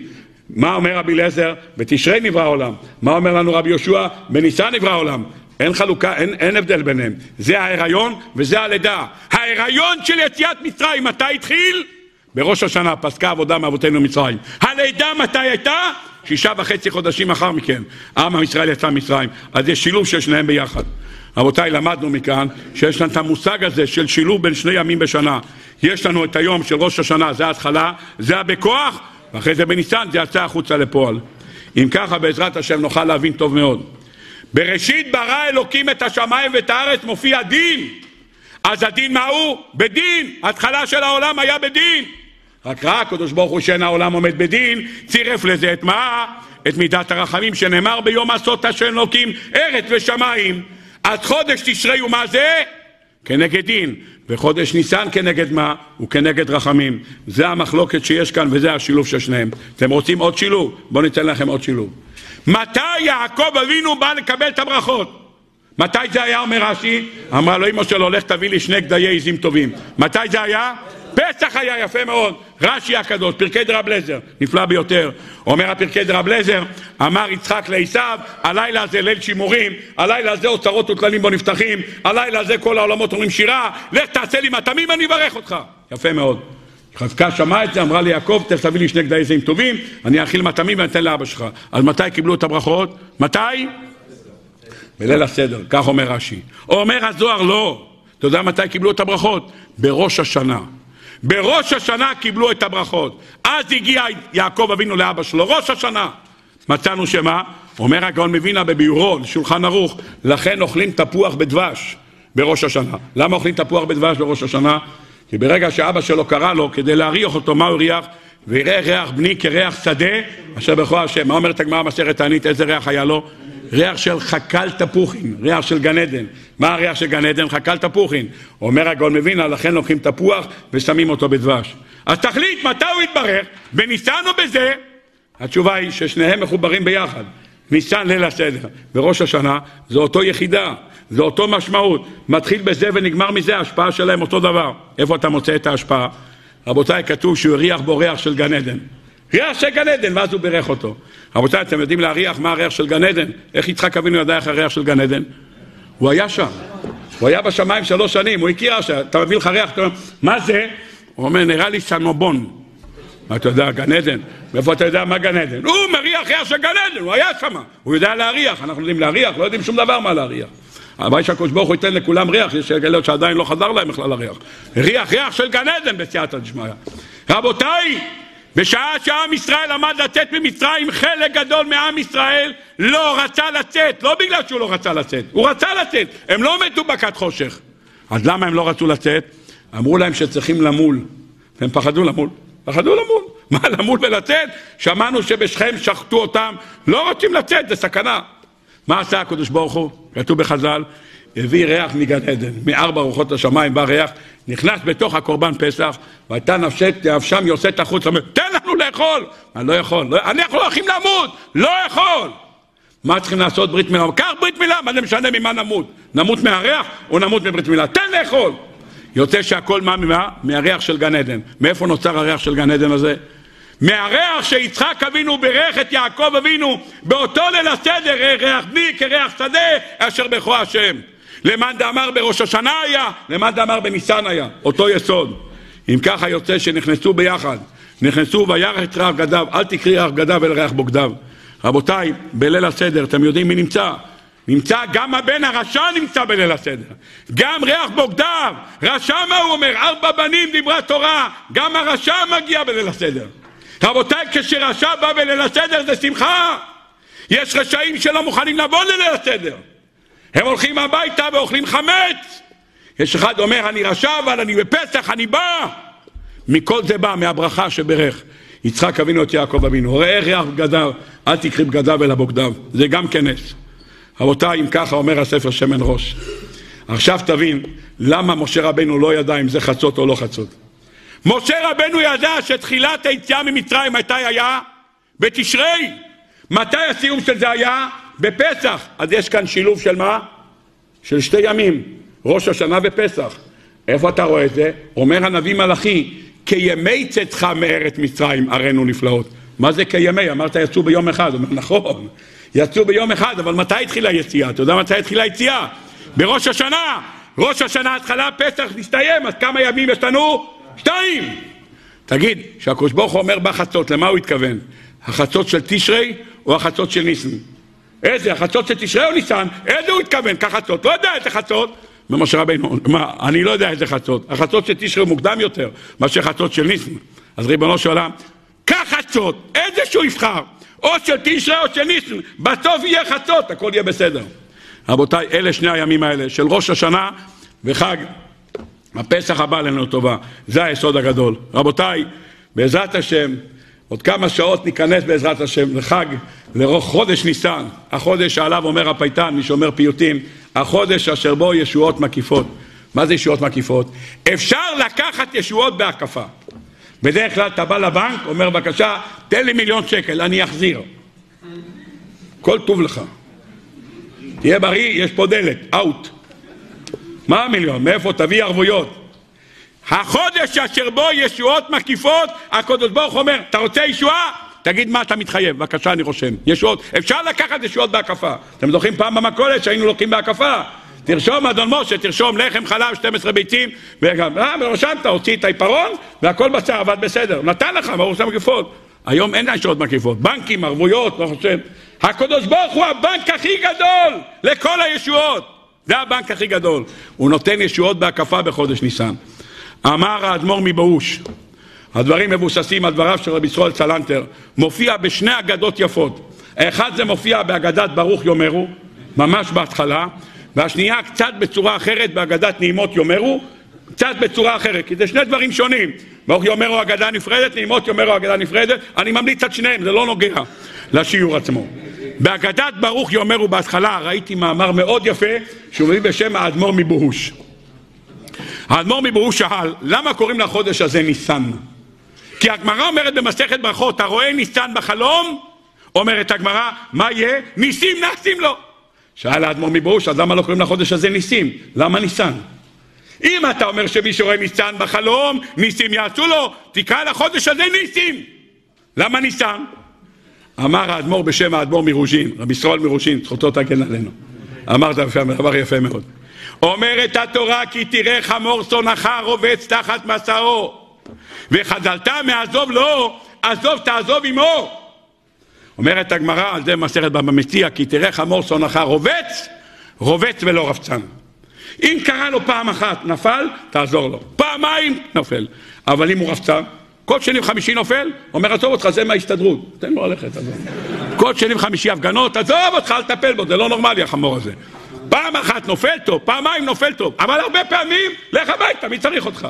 מה אומר רבי אליעזר? בתשרי נברא העולם. מה אומר לנו רבי יהושע? בניסן נברא העולם. אין חלוקה, אין, אין הבדל ביניהם. זה ההיריון וזה הלידה. ההיריון של יציאת מצרים, מתי התחיל? בראש השנה פסקה עבודה מאבותינו מצרים. הלידה מתי הייתה? שישה וחצי חודשים אחר מכן. עם ישראל יצא מצרים. אז יש שילוב של שניהם ביחד. רבותיי, למדנו מכאן שיש לנו את המושג הזה של שילוב בין שני ימים בשנה. יש לנו את היום של ראש השנה, זה ההתחלה, זה הבכוח, ואחרי זה בניסן זה יצא החוצה לפועל. אם ככה, בעזרת השם נוכל להבין טוב מאוד. בראשית ברא אלוקים את השמיים ואת הארץ, מופיע דין. אז הדין מה הוא? בדין. התחלה של העולם היה בדין. רק ראה הקדוש ברוך הוא שאין העולם עומד בדין, צירף לזה את מה? את מידת הרחמים שנאמר ביום עשות השם אלוקים ארץ ושמיים. אז חודש תשרי הוא מה זה? כנגד דין. וחודש ניסן כנגד מה? הוא כנגד רחמים. זה המחלוקת שיש כאן וזה השילוב של שניהם. אתם רוצים עוד שילוב? בואו ניתן לכם עוד שילוב. מתי יעקב אבינו בא לקבל את הברכות? מתי זה היה, אומר רש"י? אמרה לו אמא שלו, לך תביא לי שני גדיי עזים טובים. מתי זה היה? פסח היה יפה מאוד, רש"י הקדוש, פרקי דרב לזר, נפלא ביותר. אומר הפרקי דרב לזר, אמר יצחק לעשיו, הלילה הזה ליל שימורים, הלילה הזה אוצרות וטללים בו נפתחים, הלילה הזה כל העולמות אומרים שירה, לך תעשה לי מטעמים, אני אברך אותך. יפה מאוד. חזקה שמעה את זה, אמרה ליעקב, תכף תביא לי שני גדי זעים טובים, אני אאכיל מטעמים ואני אתן לאבא שלך. אז מתי קיבלו את הברכות? מתי? בליל הסדר, כך אומר רש"י. אומר הזוהר, לא. אתה יודע מתי קיבלו את הברכות? בראש השנה. בראש השנה קיבלו את הברכות. אז הגיע יעקב אבינו לאבא שלו, ראש השנה. מצאנו שמה? אומר הגאון מווינה בביורו, לשולחן ערוך, לכן אוכלים תפוח בדבש בראש השנה. למה אוכלים תפוח בדבש בראש השנה? כי ברגע שאבא שלו קרא לו כדי להריח אותו, מה הוא הריח? ויראה ריח בני כריח שדה אשר בכוח השם. מה אומרת הגמרא במסכת תענית? איזה ריח היה לו? ריח של חקל תפוחין, ריח של גן עדן. מה הריח של גן עדן? חקל תפוחין. אומר הגאון מווינה, לכן לוקחים תפוח ושמים אותו בדבש. אז תחליט מתי הוא יתברך, בניסן או בזה? התשובה היא ששניהם מחוברים ביחד. ניסן ליל הסדר וראש השנה זה אותו יחידה, זה אותו משמעות. מתחיל בזה ונגמר מזה, ההשפעה שלהם אותו דבר. איפה אתה מוצא את ההשפעה? רבותיי, כתוב שהוא הריח בו ריח של גן עדן. ריח של גן עדן, ואז הוא בירך אותו. רבותיי, אתם יודעים להריח מה הריח של גן עדן? איך יצחק אבינו ידע איך הריח של גן עדן? הוא היה שם. הוא היה בשמיים שלוש שנים, הוא הכיר, אתה מביא לך ריח, אתה אומר, מה זה? הוא אומר, נראה לי סנובון. מה אתה יודע, גן עדן? מאיפה אתה יודע מה גן עדן? הוא מריח ריח של גן עדן, הוא היה שם. הוא יודע להריח, אנחנו יודעים להריח, לא יודעים שום דבר מה להריח. הלוואי שהקדוש ברוך הוא ייתן לכולם ריח, יש כאלה שעדיין לא חזר להם בכלל הריח. ריח, ריח של גן עדן בסייעתא דשמיא. רבותיי, בשעה שעם ישראל עמד לצאת ממצרים, חלק גדול מעם ישראל לא רצה לצאת, לא בגלל שהוא לא רצה לצאת, הוא רצה לצאת, הם לא מתו בכת חושך. אז למה הם לא רצו לצאת? אמרו להם שצריכים למול, והם פחדו למול, פחדו למול. מה למול ולצאת? שמענו שבשכם שחטו אותם, לא רוצים לצאת, זה סכנה. מה עשה הקדוש ברוך הוא? כתוב בחז"ל, הביא ריח מגן עדן, מארבע רוחות השמיים בא ריח, נכנס בתוך הקורבן פסח, והייתה נפשת תאבשם יוצאת החוצה, אומר, תן לנו לאכול! אני לא יכול, לא, אנחנו הולכים למות, לא יכול! מה צריכים לעשות ברית מילה? קח ברית מילה, מה זה משנה ממה נמות? נמות מהריח או נמות מברית מילה? תן לאכול! יוצא שהכל מה ממה? מהריח של גן עדן. מאיפה נוצר הריח של גן עדן הזה? מהריח שיצחק אבינו בירך את יעקב אבינו באותו ליל הסדר, ריח בני כריח שדה אשר בכו השם. למאן דאמר בראש השנה היה, למאן דאמר בניסן היה, אותו יסוד. אם ככה יוצא שנכנסו ביחד, נכנסו וירח את ריח גדיו, אל תקרי ריח גדיו אלא ריח בוגדיו. רבותיי, בליל הסדר, אתם יודעים מי נמצא? נמצא גם הבן הרשע נמצא בליל הסדר, גם ריח בוגדיו, רשע מה הוא אומר? ארבע בנים דיברה תורה, גם הרשע מגיע בליל הסדר. רבותיי, כשרשע בא בליל הסדר זה שמחה. יש רשעים שלא מוכנים לבוא לליל הסדר. הם הולכים הביתה ואוכלים חמץ. יש אחד אומר, אני רשע, אבל אני בפסח, אני בא. מכל זה בא, מהברכה שברך. יצחק אבינו את יעקב אבינו. ראה ריח בגדיו, אל תקחי בגדיו אלא בוגדיו. זה גם כנס. רבותיי, אם ככה אומר הספר שמן ראש. עכשיו תבין למה משה רבנו לא ידע אם זה חצות או לא חצות. משה רבנו ידע שתחילת היציאה ממצרים מתי היה? בתשרי. מתי הסיום של זה היה? בפסח. אז יש כאן שילוב של מה? של שתי ימים, ראש השנה ופסח. איפה אתה רואה את זה? אומר הנביא מלאכי, כימי צאתך מארץ מצרים ערינו נפלאות. מה זה כימי? אמרת יצאו ביום אחד. אומר, נכון, יצאו ביום אחד, אבל מתי התחילה היציאה? אתה יודע מתי התחילה היציאה? בראש השנה. ראש השנה התחלה, פסח מסתיים, אז כמה ימים יש לנו? שתיים. תגיד, כשהקדוש ברוך הוא אומר בחצות, למה הוא התכוון? החצות של תשרי או החצות של ניסן? איזה, החצות של תשרי או ניסן? איזה הוא התכוון? כחצות. לא יודע איזה חצות. אומר משה רבינו, מה, אני לא יודע איזה חצות. החצות של תשרי מוקדם יותר מאשר חצות של ניסן. אז ריבונו של עולם, קח חצות, איזה שהוא יבחר. או של תשרי או של ניסן. בסוף יהיה חצות, הכל יהיה בסדר. רבותיי, אלה שני הימים האלה של ראש השנה וחג הפסח הבא לנו טובה. זה היסוד הגדול. רבותיי, בעזרת השם, עוד כמה שעות ניכנס בעזרת השם לחג, לחודש ניסן, החודש שעליו אומר הפייטן, מי שאומר פיוטים, החודש אשר בו ישועות מקיפות. מה זה ישועות מקיפות? אפשר לקחת ישועות בהקפה. בדרך כלל אתה בא לבנק, אומר בבקשה, תן לי מיליון שקל, אני אחזיר. כל טוב לך. תהיה בריא, יש פה דלת, אאוט. מה המיליון? מאיפה תביא ערבויות? החודש אשר בו ישועות מקיפות, הקדוש ברוך אומר, אתה רוצה ישועה? תגיד מה אתה מתחייב, בבקשה אני רושם. ישועות, אפשר לקחת ישועות בהקפה. אתם זוכרים פעם במכולת שהיינו לוקחים בהקפה? תרשום אדון משה, תרשום לחם חלב 12 ביצים וגם, אה, ורשמת, הוציא את העיפרון והכל בצע, עבד בסדר. נתן לך, ברור שם מקיפות. היום אין ישועות מקיפות. בנקים, ערבויות, לא חושב. הקדוש ברוך הוא הבנק הכי גדול לכל הישועות. זה הבנק הכי גדול. הוא נותן ישועות בהקפה בחודש ניסן. אמר האדמו"ר מבאוש, הדברים מבוססים על דבריו של רבי ישראל צלנטר, מופיע בשני אגדות יפות. האחד זה מופיע באגדת ברוך יאמרו, ממש בהתחלה, והשנייה קצת בצורה אחרת באגדת נעימות יאמרו, קצת בצורה אחרת, כי זה שני דברים שונים. ברוך יאמרו אגדה נפרדת, נעימות יאמרו אגדה נפרדת, אני ממליץ על שניהם, זה לא נוגע לשיעור עצמו. באגדת ברוך יאמרו בהתחלה ראיתי מאמר מאוד יפה שהוא מביא בשם האדמו"ר מבוהוש. האדמו"ר מבוהוש שאל, למה קוראים לחודש הזה ניסן? כי הגמרא אומרת במסכת ברכות, הרואה ניסן בחלום? אומרת הגמרא, מה יהיה? ניסים נעשים לו. שאל האדמו"ר מבוהוש, אז למה לא קוראים לחודש הזה ניסים? למה ניסן? אם אתה אומר שמי שרואה ניסן בחלום, ניסים יעשו לו, תקרא לחודש הזה ניסים. למה ניסן? אמר האדמו"ר בשם האדמו"ר מרוז'ין, רבי ישראל מרוז'ין, זכותו תגן עלינו. אמר דבר יפה מאוד. אומרת התורה כי תראה חמור שונאך רובץ תחת מסעו וחדלת מעזוב לו, עזוב תעזוב עמו. אומרת הגמרא על זה מסכת בבא מציע כי תראה חמור שונאך רובץ, רובץ ולא רבצן. אם קרה לו פעם אחת נפל, תעזור לו. פעמיים נופל. אבל אם הוא רבצן, כל שני וחמישי נופל, אומר עזוב אותך, זה מההסתדרות. תן לו ללכת, עזוב. כל שני וחמישי הפגנות, עזוב אותך, אל תטפל בו, זה לא נורמלי החמור הזה. פעם אחת נופל טוב, פעמיים נופל טוב, אבל הרבה פעמים, לך הביתה, מי צריך אותך?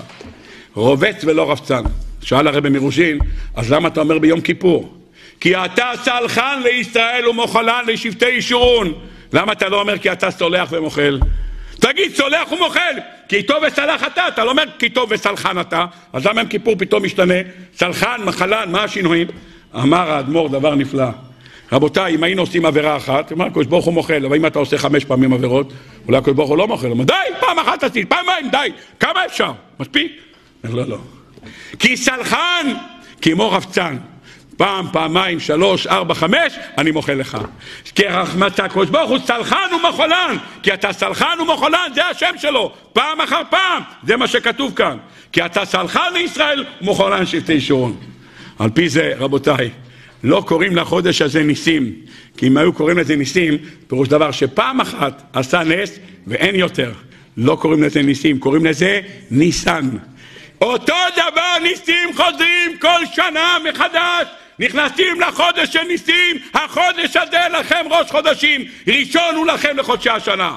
רובץ ולא רבצן. שאל הרבי מרושין, אז למה אתה אומר ביום כיפור? כי אתה סלחן לישראל ומוחלן לשבטי ישורון. למה אתה לא אומר כי אתה סולח ומוחל? תגיד סולח ומוחל, כי טוב וסלח אתה, אתה לא אומר כי טוב וסלחן אתה, אז למה עם כיפור פתאום משתנה? סלחן, מחלן, מה השינויים? אמר האדמו"ר דבר נפלא. רבותיי, אם היינו עושים עבירה אחת, אמר הקדוש ברוך הוא מוחל, אבל אם אתה עושה חמש פעמים עבירות, אולי הקדוש ברוך הוא לא מוחל, הוא אומר די, פעם אחת עשית, פעמיים, די, כמה אפשר? מספיק? לא, לא. כי סלחן כמו רבצן. פעם, פעמיים, שלוש, ארבע, חמש, אני מוחל לך. כי רחמת הקדוש ברוך הוא סלחן ומחולן, כי אתה סלחן ומחולן, זה השם שלו, פעם אחר פעם, זה מה שכתוב כאן. כי אתה סלחן לישראל ומחולן שבטי שורון. על פי זה, רבותיי, לא קוראים לחודש הזה ניסים, כי אם היו קוראים לזה ניסים, פירוש דבר שפעם אחת עשה נס ואין יותר. לא קוראים לזה ניסים, קוראים לזה ניסן. אותו דבר ניסים חוזרים כל שנה מחדש. נכנסים לחודש של ניסים, החודש הזה לכם ראש חודשים, ראשון הוא לכם לחודשי השנה.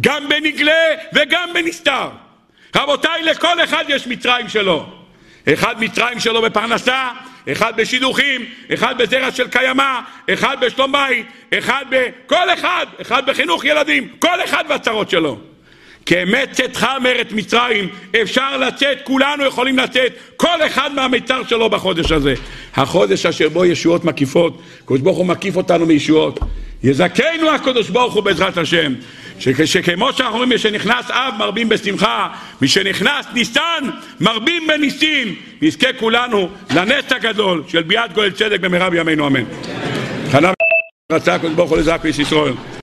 גם בנגלה וגם בנסתר. רבותיי, לכל אחד יש מצרים שלו. אחד מצרים שלו בפרנסה, אחד בשידוכים, אחד בזרע של קיימא, אחד בשלום בית, אחד ב... כל אחד, אחד בחינוך ילדים, כל אחד והצרות שלו. כאמת צאתך מארץ מצרים, אפשר לצאת, כולנו יכולים לצאת, כל אחד מהמיצר שלו בחודש הזה. החודש אשר בו ישועות מקיפות, הקדוש ברוך הוא מקיף אותנו מישועות. יזכנו הקדוש ברוך הוא בעזרת השם, שכמו שאנחנו אומרים, משנכנס אב מרבים בשמחה, משנכנס ניסן מרבים בניסים, נזכה כולנו לנס הגדול של ביאת גואל צדק במהרה בימינו אמן. רצה הקדוש ברוך הוא לזעק איש ישראל.